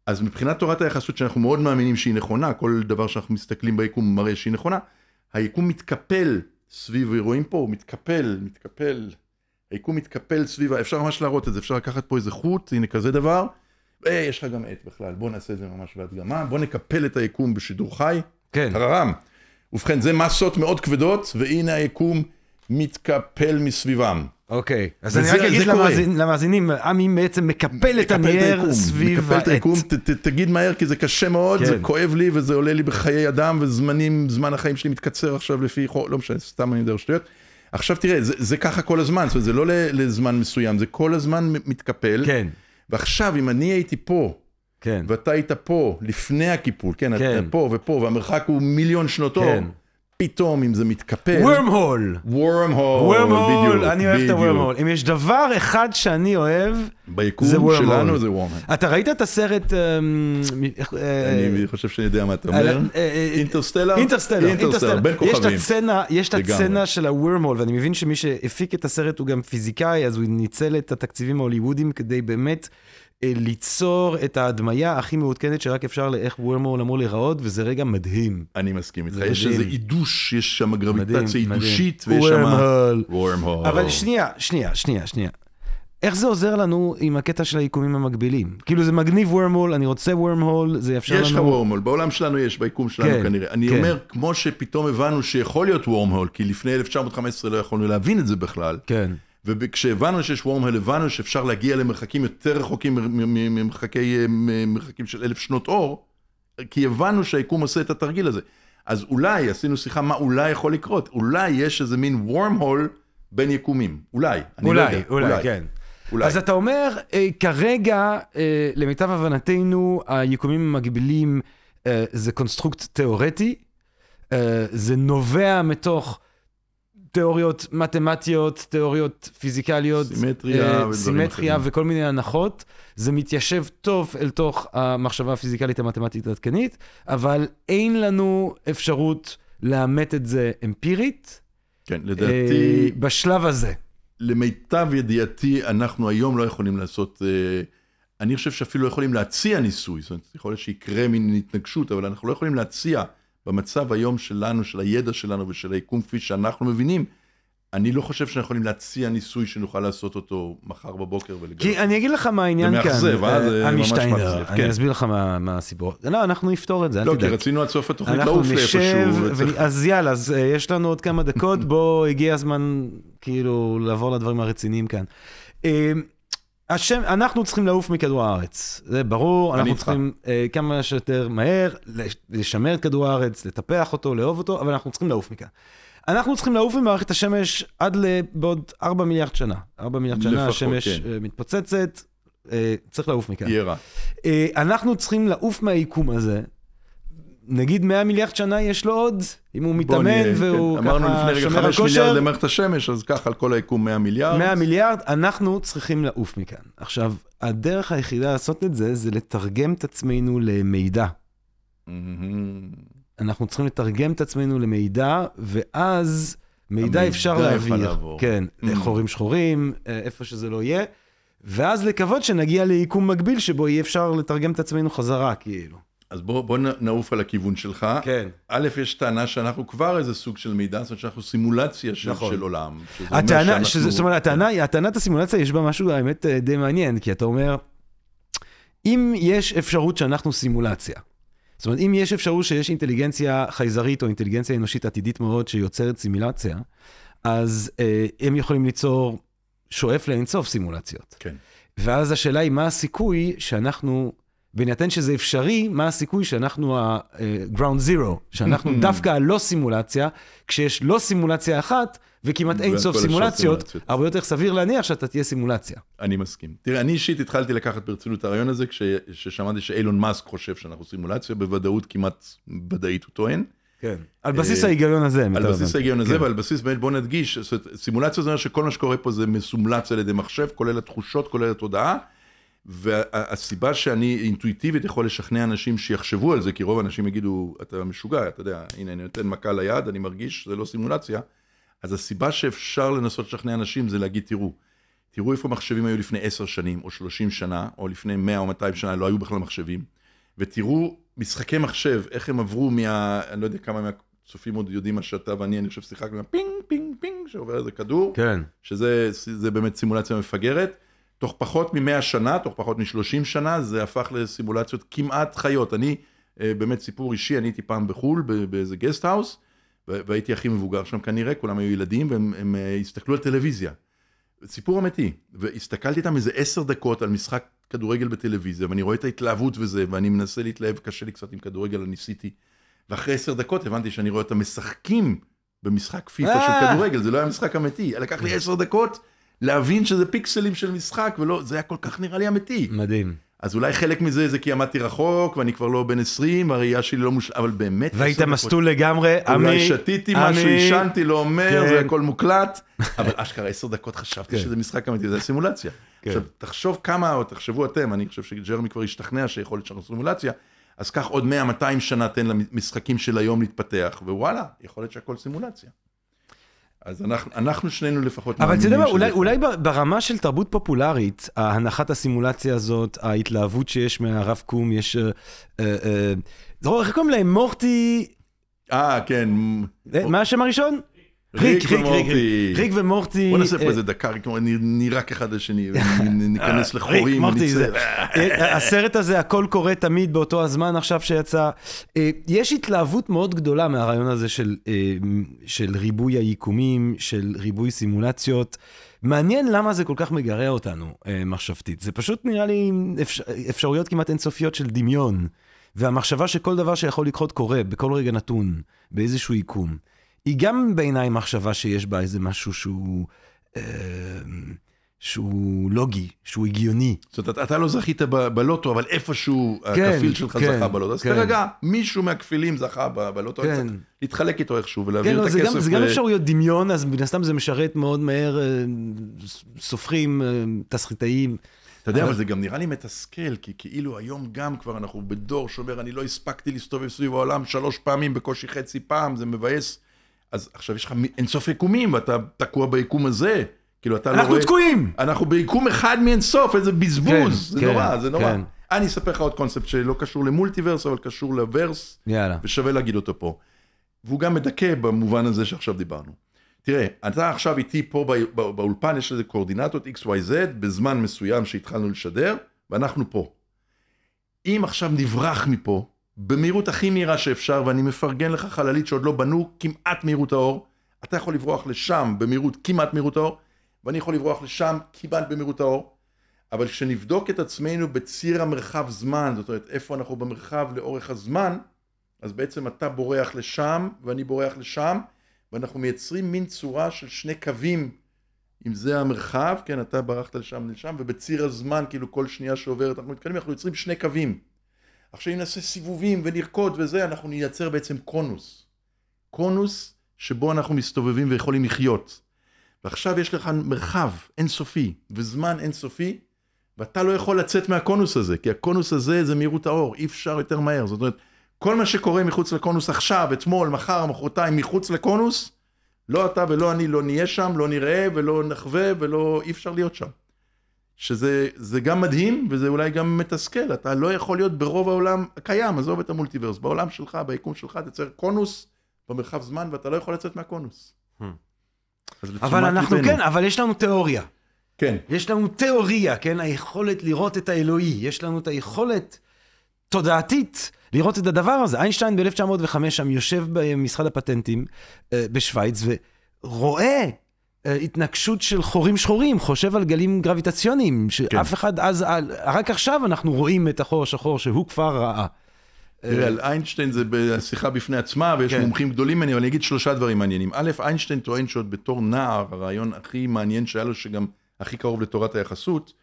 אז מבחינת תורת היחסות שאנחנו מאוד מאמינים שהיא נכונה, כל דבר שאנחנו מסתכלים ביקום מראה שהיא נכונה, היקום מתקפל סביב, רואים פה, הוא מתקפל, מתקפל, היקום מתקפל סביב, אפשר ממש להראות את זה, אפשר לקחת פה איזה חוט, הנה כזה דבר, אה, יש לך גם עט בכלל, בוא נעשה את זה ממש בהדגמה, בוא נקפל את היקום בשידור חי, כן. טררם. ובכן, זה מסות מאוד כבדות, והנה היקום מתקפל מסביבם. אוקיי. אז אני רק אגיד למאזינים, עמי בעצם מקפל את הנייר סביב מקפל את העט. היקום, תגיד מהר כי זה קשה מאוד, כן. זה כואב לי וזה עולה לי בחיי אדם וזמנים, זמן החיים שלי מתקצר עכשיו לפי לא משנה, סתם אני מדבר שטויות. עכשיו תראה, זה, זה ככה כל הזמן, זאת אומרת, זה לא לזמן מסוים, זה כל הזמן מתקפל. כן, ועכשיו, אם אני הייתי פה, כן. ואתה היית פה לפני הקיפול, כן, כן. אתה פה ופה, והמרחק הוא מיליון שנות אור, כן. פתאום אם זה מתקפל, וורמהול. וורמהול, וורמהול, אני אוהב את בדיוק. הוורמהול. אם יש דבר אחד שאני אוהב, ביקום. שלנו זה וורמהול. אתה ראית את הסרט... אמ, אה, אני חושב שאני יודע מה אתה אומר. אינטרסטלר? אינטרסטלר, אינטרסטלר, בין כוכבים. יש את. הסצנה של הוורמול, ואני מבין שמי שהפיק את הסרט הוא גם פיזיקאי, אז הוא ניצל את התקציבים ההוליוודיים כדי באמת ליצור את ההדמיה הכי מעודכנת שרק אפשר לאיך וורמול אמור להיראות, וזה רגע מדהים. אני מסכים איתך, יש. איזה עידוש, יש שם גרביטציה. עידושית, ויש שם... וורמהול. אבל שנייה, שנייה, שנייה, שנייה. איך זה עוזר לנו עם הקטע של היקומים המקבילים? כאילו זה מגניב וורמול, אני רוצה וורמהול, זה יאפשר לנו... יש לך וורמהול, בעולם שלנו יש, ביקום שלנו כן, כנראה. אני כן. אומר, כמו שפתאום הבנו שיכול להיות וורמהול, כי לפני 1915 לא יכולנו להבין את זה בכלל, כן, וכשהבנו שיש וורמהול, הבנו שאפשר להגיע למרחקים יותר רחוקים מ- מ- ממרחקי, אה, מ- מרחקים של אלף שנות אור, כי הבנו שהיקום עושה את התרגיל הזה. אז אולי, עשינו שיחה מה אולי יכול לקרות, אולי יש איזה מין wormhole בין יקומים, אולי, אני לא אולי, יודע, אולי, כן. אולי. אז אתה אומר, אה, כרגע, אה, למיטב הבנתנו, היקומים המקבילים אה, זה קונסטרוקט תיאורטי, אה, זה נובע מתוך תיאוריות מתמטיות, תיאוריות פיזיקליות, סימטריה אה, סימטריה אחרים. וכל מיני הנחות, זה מתיישב טוב אל תוך המחשבה הפיזיקלית המתמטית העדכנית, אבל אין לנו אפשרות לאמת את זה אמפירית, כן, אה, לדעתי, בשלב הזה. למיטב ידיעתי, אנחנו היום לא יכולים לעשות, אה, אני חושב שאפילו לא יכולים להציע ניסוי, זאת אומרת, יכול להיות שיקרה מין התנגשות, אבל אנחנו לא יכולים להציע במצב היום שלנו, של הידע שלנו ושל היקום כפי שאנחנו מבינים, אני לא חושב שאנחנו יכולים להציע ניסוי שנוכל לעשות אותו מחר בבוקר ולגלות. כי אני אגיד לך מה העניין זה כאן, מאכזב, אה? זה עמי ממש מאכזב, אני כן. אסביר לך מה מה הסיפור. לא, אנחנו נפתור את זה, אל לא, כי תדאג. רצינו עד סוף התוכנית לעוף לאיפשהו. אז יאללה, אז אה, יש לנו עוד כמה דקות, בוא, הגיע הזמן כאילו לעבור לדברים הרציניים כאן. השם, אנחנו צריכים לעוף מכדור הארץ, זה ברור, אנחנו איתך. צריכים אה, כמה שיותר מהר לש- לשמר את כדור הארץ, לטפח אותו, לאהוב אותו, אבל אנחנו צריכים לעוף מכאן. אנחנו צריכים לעוף ממערכת השמש עד ל- בעוד 4 מיליארד שנה. 4 מיליארד שנה לפחות, השמש כן. אה, מתפוצצת, אה, צריך לעוף מכאן. יהיה רע. אה, אנחנו צריכים לעוף מהיקום הזה. נגיד 100 מיליארד שנה יש לו עוד, אם הוא מתאמן נהיה, והוא כן. אמרנו ככה לפני רגע שומר על 5 מיליארד כושר. למערכת השמש, אז ככה על כל היקום 100 מיליארד. 100 מיליארד, אנחנו צריכים לעוף מכאן. עכשיו, הדרך היחידה לעשות את זה, זה לתרגם את עצמנו למידע. מהמם. אנחנו צריכים לתרגם את עצמנו למידע, ואז מידע אפשר להעביר. כן, Mm. לחורים שחורים, אה, איפה שזה לא יהיה. ואז לקוות שנגיע ליקום מקביל שבו יהיה אפשר לתרגם את עצמנו חזרה, כאילו. אז בוא, בוא נעוף על הכיוון שלך. כן. א', יש טענה שאנחנו כבר איזה סוג של מידע, זאת אומרת שאנחנו סימולציה של, נכון. של עולם. הטענה, שאנחנו- שזה, זאת אומרת, הטענה, הטענת הסימולציה יש בה משהו, האמת, אה, די מעניין, כי אתה אומר, אם יש אפשרות שאנחנו סימולציה, זאת אומרת, אם יש אפשרות שיש אינטליגנציה חייזרית או אינטליגנציה אנושית עתידית מאוד שיוצרת סימולציה, אז אה, הם יכולים ליצור, שואף לאינסוף סימולציות. כן. ואז השאלה היא, מה הסיכוי שאנחנו, בהינתן שזה אפשרי, מה הסיכוי שאנחנו ה-ground zero, שאנחנו דווקא הלא סימולציה, כשיש לא סימולציה אחת, וכמעט אין סוף סימולציות. הרבה יותר סביר להניח שאתה תהיה סימולציה. אני מסכים. תראה, אני אישית התחלתי לקחת ברצינות את הרעיון הזה, כש- כששמעתי שאילון מאסק חושב שאנחנו סימולציה, בוודאות כמעט ודאית הוא טוען. כן. על בסיס אה, ההיגיון הזה. על בסיס. ההיגיון הזה, כן. ועל בסיס, באמת בוא נדגיש, סימולציה זה אומר שכל מה שקורה פה זה מסומלץ על ידי מחשב, כולל התחושות, כולל התודעה, והסיבה שאני אינטואיטיבית יכול לשכנע אנשים שיחשבו על זה, כי רוב האנשים יגידו, אתה משוגע, אתה יודע, הנה, אני נותן מכה ליד, אני מרגיש שזה לא סימולציה, אז הסיבה שאפשר לנסות לשכנע אנשים זה להגיד, תראו, תראו איפה מחשבים היו לפני עשר שנים, או שלושים שנה, או לפני מאה או מאתיים שנה, לא היו בכלל מחשבים, ותראו משחקי מחשב, איך הם עברו מה... אני לא יודע כמה מהצופים עוד יודעים מה שאתה ואני, אני חושב ששיחקנו, פינג, פינג, פינג, שעובר איזה כדור, כן. שזה זה באמת סימולציה מפגרת. תוך פחות מ-100 שנה, תוך פחות מ-30 שנה, זה הפך לסימולציות כמעט חיות. אני, אה, באמת סיפור אישי, אני הייתי פעם בחו"ל, באיזה guest house, והייתי הכי מבוגר שם כנראה, כולם היו ילדים, והם הם, אה, הסתכלו על טלוויזיה. סיפור אמיתי. והסתכלתי איתם איזה עשר דקות על משחק כדורגל בטלוויזיה, ואני רואה את ההתלהבות וזה, ואני מנסה להתלהב, קשה לי קצת עם כדורגל, אני ניסיתי. ואחרי עשר דקות הבנתי שאני רואה אותם משחקים במשחק פיפא של אה. כדורגל, זה לא היה משחק אמיתי. לקח לי עשר דקות להבין שזה פיקסלים של משחק, ולא, זה היה כל כך נראה לי אמיתי. מדהים. אז אולי חלק מזה זה כי עמדתי רחוק, ואני כבר לא בן 20, והראייה שלי לא מושלמת, אבל באמת... והיית מסטול לגמרי, עמי, אולי שתיתי משהו, עמי. עישנתי, לא אומר, כן. זה הכל מוקלט, אבל אשכרה עשר דקות חשבתי כן. שזה משחק אמיתי, זה סימולציה. כן. עכשיו, תחשוב כמה, או תחשבו אתם, אני חושב שג'רמי כבר השתכנע שיכול להיות שאנחנו סימולציה, אז קח עוד 100-200 שנה, תן למשחקים של היום להתפתח, ווואלה, יכול להיות שהכל סימולציה. אז אנחנו, אנחנו שנינו לפחות אבל אתה יודע מה, מאמינים אולי, שזה ברמה של תרבות פופולרית, הנחת הסימולציה הזאת, ההתלהבות שיש מהרב קום, יש... אה, אה, אה, זוכר, איך קוראים להם? מורטי... אה, כן. אה, מה השם הראשון? ריק ומורטי. ריק ומורטי. בוא נעשה פה אה, איזה דקה, כמו נ- נראה אחד לשני, ניכנס ריק, לחורים, אה, הסרט הזה, הכל קורה תמיד באותו הזמן עכשיו שיצא. אה, יש התלהבות מאוד גדולה מהרעיון הזה של, אה, ריבוי היקומים, של ריבוי סימולציות. מעניין למה זה כל כך מגרה אותנו אה, מחשבתית. זה פשוט נראה לי אפשר, אפשרויות כמעט אינסופיות של דמיון. והמחשבה שכל דבר שיכול לקרות קורה בכל רגע נתון, באיזשהו יקום, היא גם בעיניי מחשבה שיש בה איזה משהו שהוא... אה, שהוא לוגי, שהוא הגיוני. זאת אומרת, אתה לא זכית ב- בלוטו, אבל איפשהו כן, הכפיל שלך כן, זכה בלוטו. אז כן. תרגע, מישהו מהכפילים זכה ב- בלוטו, כן. להתחלק איתו איכשהו כן, ולהעביר לא, את זה הכסף. גם, זה גם אפשרויות דמיון, אז מן הסתם זה משרת מאוד מהר אה, סופרים, אה, תסריטאים. אתה יודע, אבל- אבל זה גם נראה לי מתסכל, כי כאילו היום גם כבר אנחנו בדור שאומר, אני לא הספקתי להסתובב סביב העולם שלוש פעמים, בקושי חצי פעם, זה מבאס. אז עכשיו יש לך אינסוף יקומים, ואתה תקוע ביקום הזה. כאילו, אתה לא רואה... אנחנו תקועים! אנחנו ביקום אחד מאינסוף, איזה בזבוז. כן, זה כן, נורא, זה נורא. כן. אני אספר לך עוד קונספט שלא קשור למולטיברס, אבל קשור לוורס. יאללה. ושווה להגיד אותו פה. והוא גם מדכא במובן הזה שעכשיו דיברנו. תראה, אתה עכשיו איתי פה בא- בא- באולפן, יש לזה קואורדינטות XYZ, בזמן מסוים שהתחלנו לשדר, ואנחנו פה. אם עכשיו נברח מפה, במהירות הכי מהירה שאפשר, ואני מפרגן לך חללית שעוד לא בנו, כמעט מהירות האור, אתה יכול לברוח לשם במהירות כמעט מהירות האור, ואני יכול לברוח לשם כמעט במהירות האור, אבל כשנבדוק את עצמנו בציר המרחב זמן, זאת אומרת איפה אנחנו במרחב לאורך הזמן, אז בעצם אתה בורח לשם ואני בורח לשם, ואנחנו מייצרים מין צורה של שני קווים, אם זה המרחב, כן, אתה ברחת לשם ולשם, ובציר הזמן, כאילו כל שנייה שעוברת, אנחנו מתקדמים, אנחנו יוצרים שני קווים. עכשיו אם נעשה סיבובים ונרקוד וזה, אנחנו נייצר בעצם קונוס. קונוס שבו אנחנו מסתובבים ויכולים לחיות. ועכשיו יש לך מרחב אינסופי וזמן אינסופי, ואתה לא יכול לצאת מהקונוס הזה, כי הקונוס הזה זה מהירות האור, אי אפשר יותר מהר. זאת אומרת, כל מה שקורה מחוץ לקונוס עכשיו, אתמול, מחר, מחרתיים, מחוץ לקונוס, לא אתה ולא אני לא נהיה שם, לא נראה ולא נחווה ולא, אי אפשר להיות שם. שזה גם מדהים וזה אולי גם מתסכל, אתה לא יכול להיות ברוב העולם הקיים, עזוב את המולטיברס, בעולם שלך, ביקום שלך, תצייר קונוס במרחב זמן ואתה לא יכול לצאת מהקונוס. Hmm. אבל אנחנו. כן, אבל יש לנו תיאוריה. כן. יש לנו תיאוריה, כן? היכולת לראות את האלוהי, יש לנו את היכולת תודעתית לראות את הדבר הזה. איינשטיין ב-1905 שם יושב במשרד הפטנטים אה, בשוויץ ורואה אה, התנגשות של חורים שחורים, חושב על גלים גרביטציוניים, שאף כן. אחד אז, רק עכשיו אנחנו רואים את החור השחור שהוא כבר ראה. תראה, על איינשטיין זה בשיחה בפני עצמה, ויש כן. מומחים גדולים ממני, אבל אני אגיד שלושה דברים מעניינים. א', איינשטיין טוען שעוד בתור נער, הרעיון הכי מעניין שהיה לו, שגם הכי קרוב לתורת היחסות,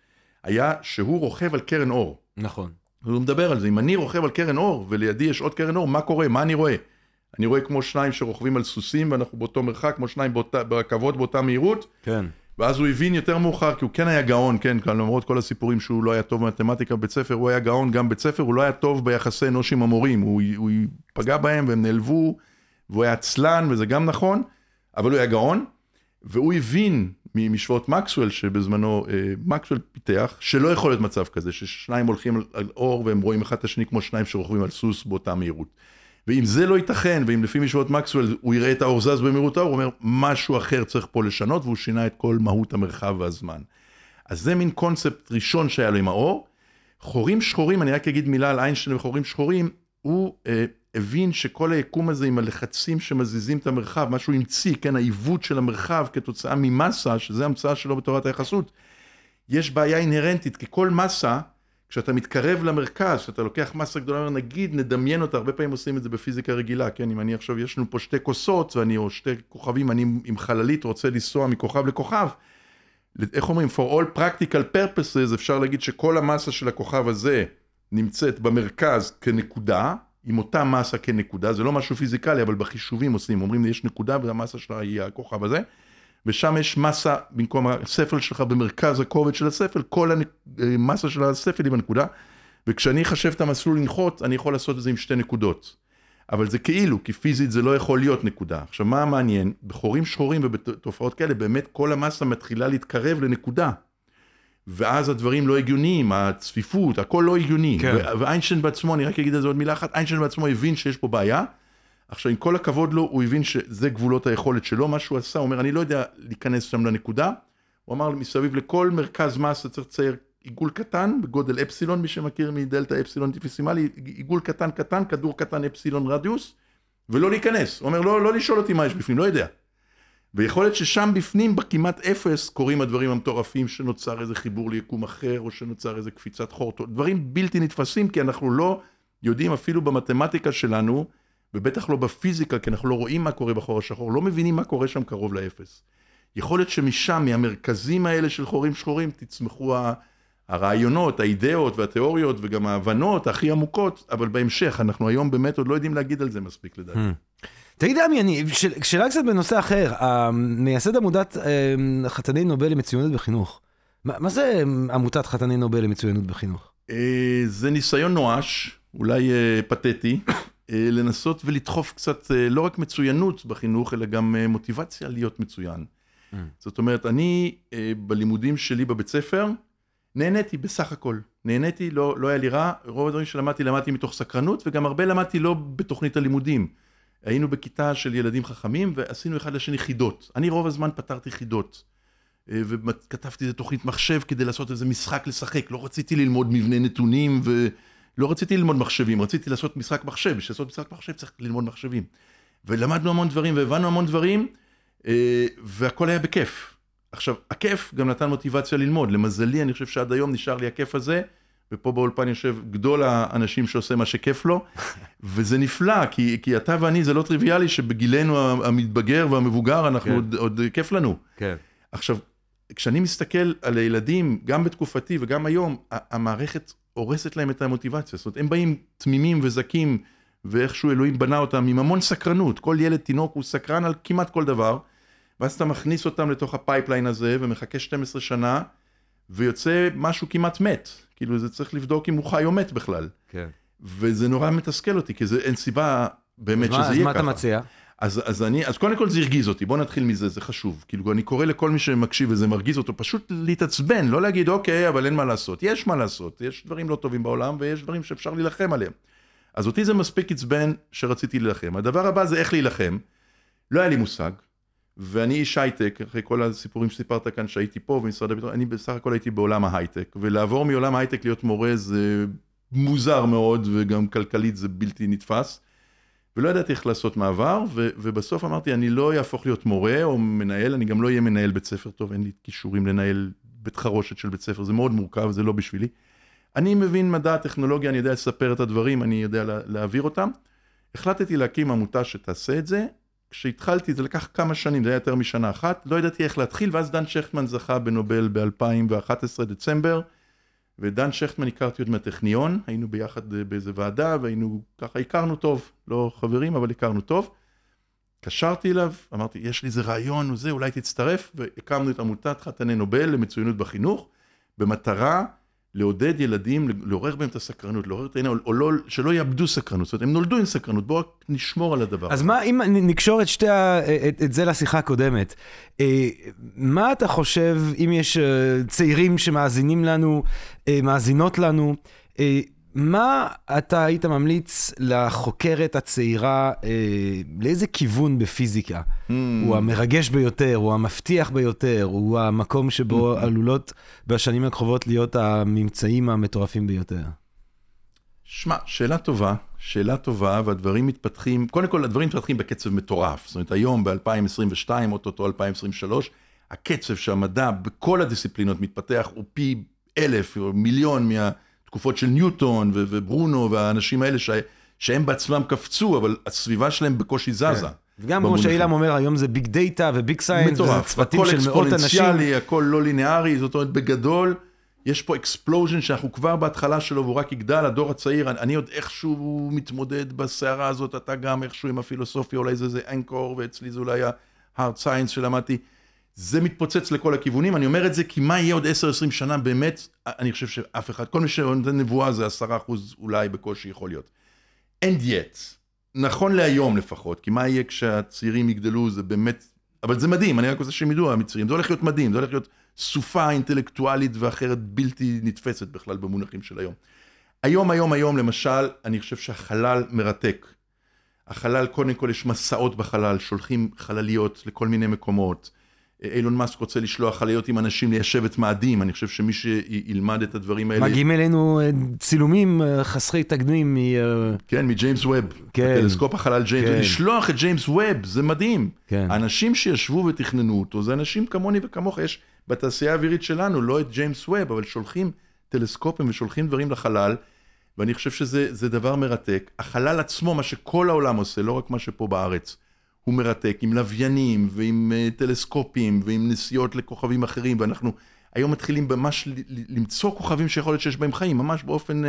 היה שהוא רוכב על קרן אור. נכון. הוא מדבר על זה, אם אני רוכב על קרן אור, ולידי יש עוד קרן אור, מה קורה? מה אני רואה? אני רואה כמו שניים שרוכבים על סוסים, ואנחנו באותו מרחק, כמו שניים באותה, ברכבות באותה מהירות. כן. ואז הוא הבין יותר מאוחר, כי הוא כן היה גאון, כן, למרות כל הסיפורים שהוא לא היה טוב במתמטיקה בבית ספר, הוא היה גאון גם בבית ספר, הוא לא היה טוב ביחסי אנוש עם המורים, הוא, הוא פגע בהם והם נעלבו, והוא היה עצלן, וזה גם נכון, אבל הוא היה גאון, והוא הבין ממשוואות מקסואל, שבזמנו אה, מקסואל פיתח, שלא יכול להיות מצב כזה, ששניים הולכים על, על אור והם רואים אחד את השני כמו שניים שרוכבים על סוס באותה מהירות. ואם זה לא ייתכן, ואם לפי משוואות מקסואל הוא יראה את האור זז במהירות האור, הוא אומר, משהו אחר צריך פה לשנות, והוא שינה את כל מהות המרחב והזמן. אז זה מין קונספט ראשון שהיה לו עם האור. חורים שחורים, אני רק אגיד מילה על איינשטיין וחורים שחורים, הוא אה, הבין שכל היקום הזה עם הלחצים שמזיזים את המרחב, מה שהוא המציא, כן, העיוות של המרחב כתוצאה ממסה, שזה המצאה שלו בתורת היחסות, יש בעיה אינהרנטית, כי כל מסה כשאתה מתקרב למרכז, כשאתה לוקח מסה גדולה, נגיד נדמיין אותה, הרבה פעמים עושים את זה בפיזיקה רגילה, כן, אם אני עכשיו, יש לנו פה שתי כוסות, ואני, או שתי כוכבים, אני עם חללית רוצה לנסוע מכוכב לכוכב, איך אומרים, for all practical purposes, אפשר להגיד שכל המסה של הכוכב הזה נמצאת במרכז כנקודה, עם אותה מסה כנקודה, זה לא משהו פיזיקלי, אבל בחישובים עושים, אומרים יש נקודה והמסה שלה היא הכוכב הזה, ושם יש מסה, במקום הספל שלך במרכז הכובד של הספל, כל המסה של הספל היא בנקודה, וכשאני אחשב את המסלול לנחות, אני יכול לעשות את זה עם שתי נקודות. אבל זה כאילו, כי פיזית זה לא יכול להיות נקודה. עכשיו, מה המעניין? בחורים שחורים ובתופעות כאלה, באמת כל המסה מתחילה להתקרב לנקודה. ואז הדברים לא הגיוניים, הצפיפות, הכל לא הגיוני. כן. ואיינשטיין בעצמו, אני רק אגיד על זה עוד מילה אחת, איינשטיין בעצמו הבין שיש פה בעיה, עכשיו, עם כל הכבוד לו, הוא הבין שזה גבולות היכולת שלו, מה שהוא עשה, הוא אומר, אני לא יודע להיכנס שם לנקודה, הוא אמר מסביב לכל מרכז מסה צריך לצייר עיגול קטן בגודל אפסילון, מי שמכיר מדלתא אפסילון דיפיסימלי, עיגול קטן קטן, כדור קטן אפסילון רדיוס, ולא להיכנס. הוא אומר, לא, לא לשאול אותי מה יש בפנים, לא יודע. ויכול להיות ששם בפנים, בכמעט אפס, קורים הדברים המטורפים שנוצר איזה חיבור ליקום אחר, או שנוצר איזה קפיצת חור, דברים בלתי נתפסים, כי אנחנו לא יודעים אפילו במתמטיקה שלנו, ובטח לא בפיזיקה, כי אנחנו לא רואים מה קורה בחור השחור, לא מבינים מה קורה שם קרוב לאפס. יכול להיות שמשם, מהמרכזים האלה של חורים שחורים, תצמחו הרעיונות, האידאות והתיאוריות וגם ההבנות הכי עמוקות, אבל בהמשך, אנחנו היום באמת עוד לא יודעים להגיד על זה מספיק לדעתי. Hmm. תגיד עמי, אני, שאלה קצת בנושא אחר, מייסד עמותת אה, חתני נובל למצוינות בחינוך. מה, מה זה עמותת חתני נובל למצוינות בחינוך? אה, זה ניסיון נואש, אולי אה, פתטי, אה, לנסות ולדחוף קצת אה, לא רק מצוינות בחינוך, אלא גם אה, מוטיבציה להיות מצוין. Mm. זאת אומרת, אני בלימודים שלי בבית ספר, נהניתי בסך הכל. נהניתי, לא, לא היה לי רע, רוב הדברים שלמדתי, למדתי מתוך סקרנות, וגם הרבה למדתי לא בתוכנית הלימודים. היינו בכיתה של ילדים חכמים, ועשינו אחד לשני חידות. אני רוב הזמן פתרתי חידות. וכתבתי איזה תוכנית מחשב כדי לעשות איזה משחק לשחק. לא רציתי ללמוד מבנה נתונים ו... לא רציתי ללמוד מחשבים, רציתי לעשות משחק מחשב, בשביל לעשות משחק מחשב צריך ללמוד מחשבים. ולמדנו המון דברים והבנו המון דברים, אה, והכל היה בכיף. עכשיו, הכיף גם נתן מוטיבציה ללמוד. למזלי, אני חושב שעד היום נשאר לי הכיף הזה, ופה באולפן יושב גדול האנשים שעושה מה שכיף לו, וזה נפלא, כי, כי אתה ואני, זה לא טריוויאלי שבגילנו המתבגר והמבוגר, אנחנו כן. עוד, עוד כיף לנו. כן. עכשיו, כשאני מסתכל על הילדים, גם בתקופתי וגם היום, המערכת הורסת להם את המוטיבציה. זאת אומרת, הם באים תמימים וזכים, ואיכשהו אלוהים בנה אותם עם המון סקרנות. כל ילד תינוק הוא סקרן על כמעט כל דבר, ואז אתה מכניס אותם לתוך ה pipeline הזה, ומחכה 12 שנה, ויוצא משהו כמעט מת. כאילו, זה צריך לבדוק אם הוא חי או מת בכלל. כן. וזה נורא מתסכל אותי, כי זה, אין סיבה באמת שזה מה, יהיה ככה. אז מה אתה מציע? אז, אז אני, אז קודם כל זה הרגיז אותי, בוא נתחיל מזה, זה חשוב. כאילו, אני קורא לכל מי שמקשיב וזה מרגיז אותו, פשוט להתעצבן, לא להגיד, אוקיי, אבל אין מה לעשות. יש מה לעשות, יש דברים לא טובים בעולם, ויש דברים שאפשר להילחם עליהם. אז אותי זה מספיק עצבן שרציתי להילחם. הדבר הבא זה איך להילחם. לא היה לי מושג, ואני איש הייטק, אחרי כל הסיפורים שסיפרת כאן שהייתי פה במשרד הביטחון, אני בסך הכל הייתי בעולם ההייטק, ולעבור מעולם ההייטק להיות מורה זה מוזר מאוד, וגם כלכלית זה בלתי נתפס. ולא ידעתי איך לעשות מעבר, ו- ובסוף אמרתי, אני לא אהפוך להיות מורה או מנהל, אני גם לא אהיה מנהל בית ספר טוב, אין לי כישורים לנהל בית חרושת של בית ספר, זה מאוד מורכב, זה לא בשבילי. אני מבין מדע, טכנולוגיה, אני יודע לספר את הדברים, אני יודע לה, להעביר אותם. החלטתי להקים עמותה שתעשה את זה. כשהתחלתי, זה לקח כמה שנים, זה היה יותר משנה אחת, לא ידעתי איך להתחיל, ואז דן שכטמן זכה בנובל ב-2011, דצמבר. ודן שכטמן הכרתי עוד מהטכניון, היינו ביחד אה, באיזה ועדה, והיינו, ככה הכרנו טוב, לא חברים, אבל הכרנו טוב. התקשרתי אליו, אמרתי, יש לי איזה רעיון וזה, אולי תצטרף, והקמנו את עמותת חתני נובל למצוינות בחינוך, במטרה לעודד ילדים, לעורר בהם את הסקרנות, לעורר את העניין, או לא, שלא יאבדו סקרנות, זאת אומרת, הם נולדו עם סקרנות, בואו רק נשמור על הדבר. אז מה, אם נקשור את, שתי ה, את, את זה לשיחה הקודמת, אה, מה אתה חושב, אם יש אה, צעירים שמאזינים לנו, אה, מאזינות לנו, מה אתה היית ממליץ לחוקרת הצעירה, אה, לאיזה כיוון בפיזיקה? Mm. הוא המרגש ביותר, הוא המבטיח ביותר, הוא המקום שבו mm. עלולות בשנים הקרובות להיות הממצאים המטורפים ביותר. שמע, שאלה טובה, שאלה טובה, והדברים מתפתחים, קודם כל הדברים מתפתחים בקצב מטורף. זאת אומרת, היום ב-2022, אוטוטו 2023, הקצב שהמדע בכל הדיסציפלינות מתפתח הוא פי אלף או מיליון מה... תקופות של ניוטון ו- וברונו והאנשים האלה ש- שהם בעצמם קפצו, אבל הסביבה שלהם בקושי זזה. כן. וגם כמו שאילם אומר, היום זה big data ו big science, וזה צוותים של מאות אנשים. הכל אקספוננציאלי, הכל לא לינארי, זאת אומרת, בגדול, יש פה אקספלוז'ן שאנחנו כבר בהתחלה שלו, והוא רק יגדל, הדור הצעיר, אני, אני עוד איכשהו מתמודד בסערה הזאת, אתה גם איכשהו עם הפילוסופיה, אולי זה, זה אנקור, ואצלי זה אולי ה-hard science שלמדתי. זה מתפוצץ לכל הכיוונים, אני אומר את זה כי מה יהיה עוד 10-20 שנה באמת, אני חושב שאף אחד, כל מי שנותן נבואה זה 10% אולי בקושי יכול להיות. And yet, נכון להיום לפחות, כי מה יהיה כשהצעירים יגדלו זה באמת, אבל זה מדהים, אני רק רוצה שהם ידעו המצרים, זה הולך להיות מדהים, זה הולך להיות סופה אינטלקטואלית ואחרת בלתי נתפסת בכלל במונחים של היום. היום, היום, היום, למשל, אני חושב שהחלל מרתק. החלל, קודם כל יש מסעות בחלל, שולחים חלליות לכל מיני מקומות. אילון מאסק רוצה לשלוח חליות עם אנשים ליישב את מאדים, אני חושב שמי שילמד את הדברים האלה... מגיעים אלינו אה, צילומים אה, חסרי תקדים מ... אה, כן, מג'יימס ווב, כן. טלסקופ החלל ג'יימס, כן. לשלוח את ג'יימס ווב, זה מדהים. כן. האנשים שישבו ותכננו אותו, זה אנשים כמוני וכמוך, יש בתעשייה האווירית שלנו, לא את ג'יימס ווב, אבל שולחים טלסקופים ושולחים דברים לחלל, ואני חושב שזה דבר מרתק. החלל עצמו, מה שכל העולם עושה, לא רק מה שפה בארץ. הוא מרתק, עם לוויינים ועם uh, טלסקופים ועם נסיעות לכוכבים אחרים, ואנחנו היום מתחילים ממש למצוא כוכבים שיכול להיות שיש בהם חיים, ממש באופן uh,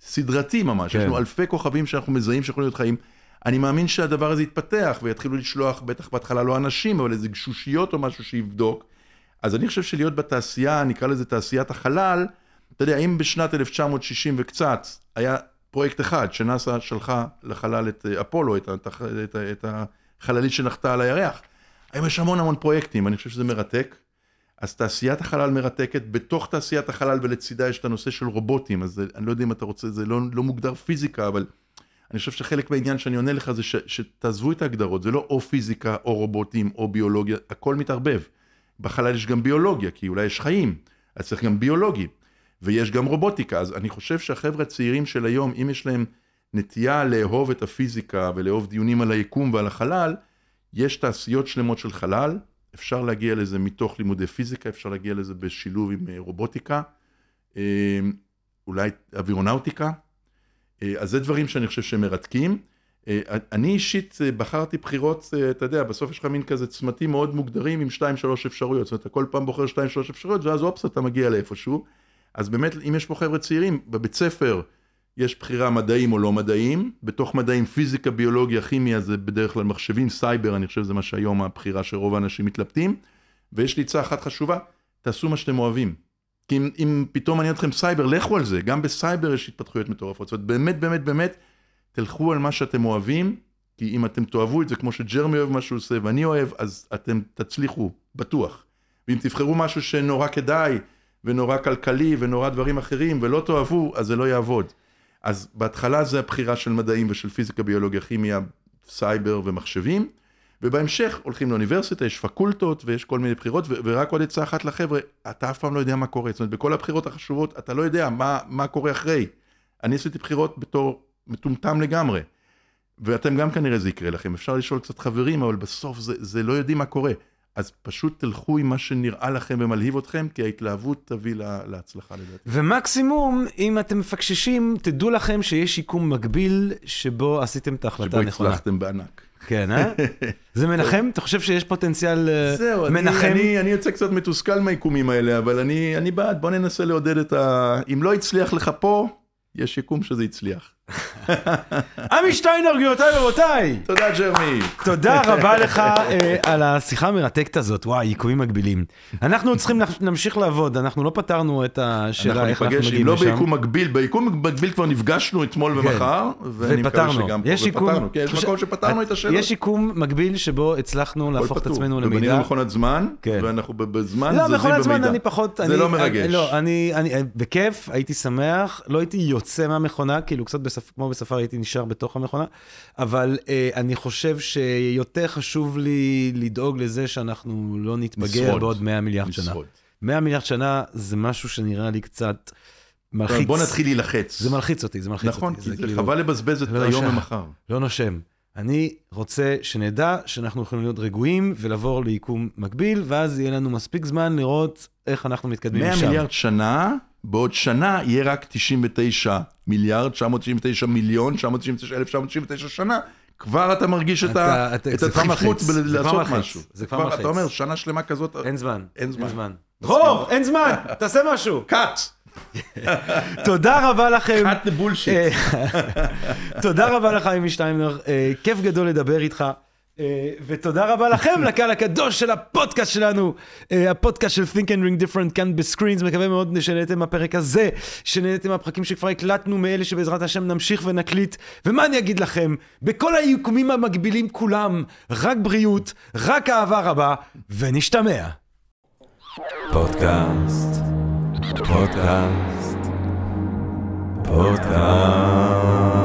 סדרתי ממש. כן. יש לנו אלפי כוכבים שאנחנו מזהים שיכולים להיות חיים. אני מאמין שהדבר הזה יתפתח ויתחילו לשלוח, בטח בהתחלה לא אנשים, אבל איזה גשושיות או משהו שיבדוק. אז אני חושב שלהיות בתעשייה, נקרא לזה תעשיית החלל, אתה יודע, אם בשנת 1960 וקצת היה פרויקט אחד שנאס"א שלחה לחלל את אה, אפולו, את, את, את, את, את חללית שנחתה על הירח. היום יש המון המון פרויקטים, אני חושב שזה מרתק. אז תעשיית החלל מרתקת, בתוך תעשיית החלל ולצידה יש את הנושא של רובוטים, אז אני לא יודע אם אתה רוצה, זה לא, לא מוגדר פיזיקה, אבל אני חושב שחלק מהעניין שאני עונה לך זה ש, שתעזבו את ההגדרות, זה לא או פיזיקה או רובוטים או ביולוגיה, הכל מתערבב. בחלל יש גם ביולוגיה, כי אולי יש חיים, אז צריך גם ביולוגי, ויש גם רובוטיקה, אז אני חושב שהחבר'ה הצעירים של היום, אם יש להם נטייה לאהוב את הפיזיקה ולאהוב דיונים על היקום ועל החלל, יש תעשיות שלמות של חלל, אפשר להגיע לזה מתוך לימודי פיזיקה, אפשר להגיע לזה בשילוב עם אה, רובוטיקה, אה, אולי אווירונאוטיקה. אה, אז זה דברים שאני חושב שהם מרתקים. אני אישית בחרתי בחירות, אתה יודע, בסוף יש לך מין כזה צמתים מאוד מוגדרים עם 2-3 אפשרויות. זאת אומרת, אתה כל פעם בוחר 2-3 אפשרויות, ואז אופס, אתה מגיע לאיפשהו. אז באמת, אם יש פה חבר'ה צעירים, בבית ספר יש בחירה מדעים או לא מדעים, בתוך מדעים פיזיקה, ביולוגיה, כימיה זה בדרך כלל מחשבים, סייבר, אני חושב שזה מה שהיום הבחירה שרוב האנשים מתלבטים. ויש לי עצה אחת חשובה, תעשו מה שאתם אוהבים. כי אם, אם פתאום מעניין אתכם סייבר, לכו על זה, גם בסייבר יש התפתחויות מטורפות. זאת אומרת, באמת, באמת, באמת, תלכו על מה שאתם אוהבים, כי אם אתם תאהבו את זה כמו שג'רמי אוהב מה שהוא עושה ואני אוהב, אז אתם תצליחו, בטוח. ואם תבחרו משהו שנורא כדאי, ונורא כלכלי, ונורא דברים אחרים, ולא תאהבו, אז זה לא יעבוד. אז בהתחלה זה הבחירה של מדעים ושל פיזיקה, ביולוגיה, כימיה, סייבר ומחשבים, ובהמשך הולכים לאוניברסיטה, יש פקולטות ויש כל מיני בחירות, ורק עוד עצה אחת לחבר'ה, אתה אף פעם לא יודע מה קורה. זאת אומרת, בכל הבחירות החשובות, אתה לא יודע מה, מה קורה אחרי. אני עשיתי בחירות בתור מטומטם לגמרי. ואתם גם כנראה זה יקרה לכם, אפשר לשאול קצת חברים, אבל בסוף זה, זה לא יודעים מה קורה. אז פשוט תלכו עם מה שנראה לכם ומלהיב אתכם, כי ההתלהבות תביא לה, להצלחה לדעתי. ומקסימום, אם אתם מפקששים, תדעו לכם שיש שיקום מקביל שבו עשיתם את ההחלטה שבו הנכונה. הצלחתם בענק. כן, אה? זה מנחם? אתה חושב שיש פוטנציאל אה, זהו, מנחם? אני, אני יוצא קצת מתוסכל מהיקומים האלה, אבל אני, אני בעד, בוא ננסה לעודד את ה... אם לא הצליח לך פה, יש יקום שזה הצליח. עמי שטיינר, גבירותיי ורבותיי! תודה, ג'רמי. תודה רבה לך אה, על השיחה המרתקת הזאת, וואי, יקומים מקבילים. אנחנו צריכים להמש- להמשיך לעבוד, אנחנו לא פתרנו את השאלה אנחנו איך אנחנו ניפגש, אם מגיעים לא לשם. ביקום מקביל, ביקום מקביל כבר נפגשנו אתמול כן. ומחר, ואני מקווה ופתרנו. שגם פה, יש יקום- ופתרנו, כן, יש מקום שפתרנו את השאלות. יש יקום מקביל שבו הצלחנו להפוך את. עצמנו ובנינו למידע. מכונת זמן, כן. ואנחנו בזמן לא, זזים מכונת זמן במידע. אני פחות... זה לא מרגש. לא, אני, בכיף, הייתי שמח, לא הייתי יוצא מהמכונה, כאילו קצת בספ... כמו בספר הייתי נשאר בתוך המכונה, אבל אה, אני חושב שיותר חשוב לי לדאוג לזה שאנחנו לא נתבגר נשרוד. בעוד 100 מיליארד שנה. לשרוד. 100 מיליארד שנה זה משהו שנראה לי קצת מלחיץ. בוא נתחיל להילחץ. זה מלחיץ אותי, זה מלחיץ נכון, אותי. כי זה זה כאילו- חבל לבזבז את לא היום. ומחר. לא נושם. אני רוצה שנדע שאנחנו יכולים להיות רגועים ולעבור ליקום מקביל, ואז יהיה לנו מספיק זמן לראות איך אנחנו מתקדמים 100 משם. מיליארד שנה, בעוד שנה יהיה רק 99 מיליארד, 999 מיליון, 999 אלף, 999 שנה. כבר אתה מרגיש את אתה- את זה כבר הדחיפות בלעשות משהו. זה כבר מלחיץ. אתה אומר, שנה שלמה כזאת, אין זמן. אין זמן. דרור, אין זמן, תעשה משהו. Cut! תודה רבה לכם. Cut the bullshit. תודה רבה לך, אמי שטיינר, אה, כיף גדול לדבר איתך. אה, ותודה רבה לכם, לקהל הקדוש של הפודקאסט שלנו, אה, הפודקאסט של Think and Ring Different כאן בסקרינס, מקווה מאוד שנהנתם מהפרק הזה, שנהנתם מהפרקים שכבר הקלטנו, מאלה שבעזרת השם נמשיך ונקליט. ומה אני אגיד לכם, בכל היקומים המקבילים כולם, רק בריאות, רק אהבה רבה, ונשתמע. פודקאסט, פודקאסט, פודקאסט.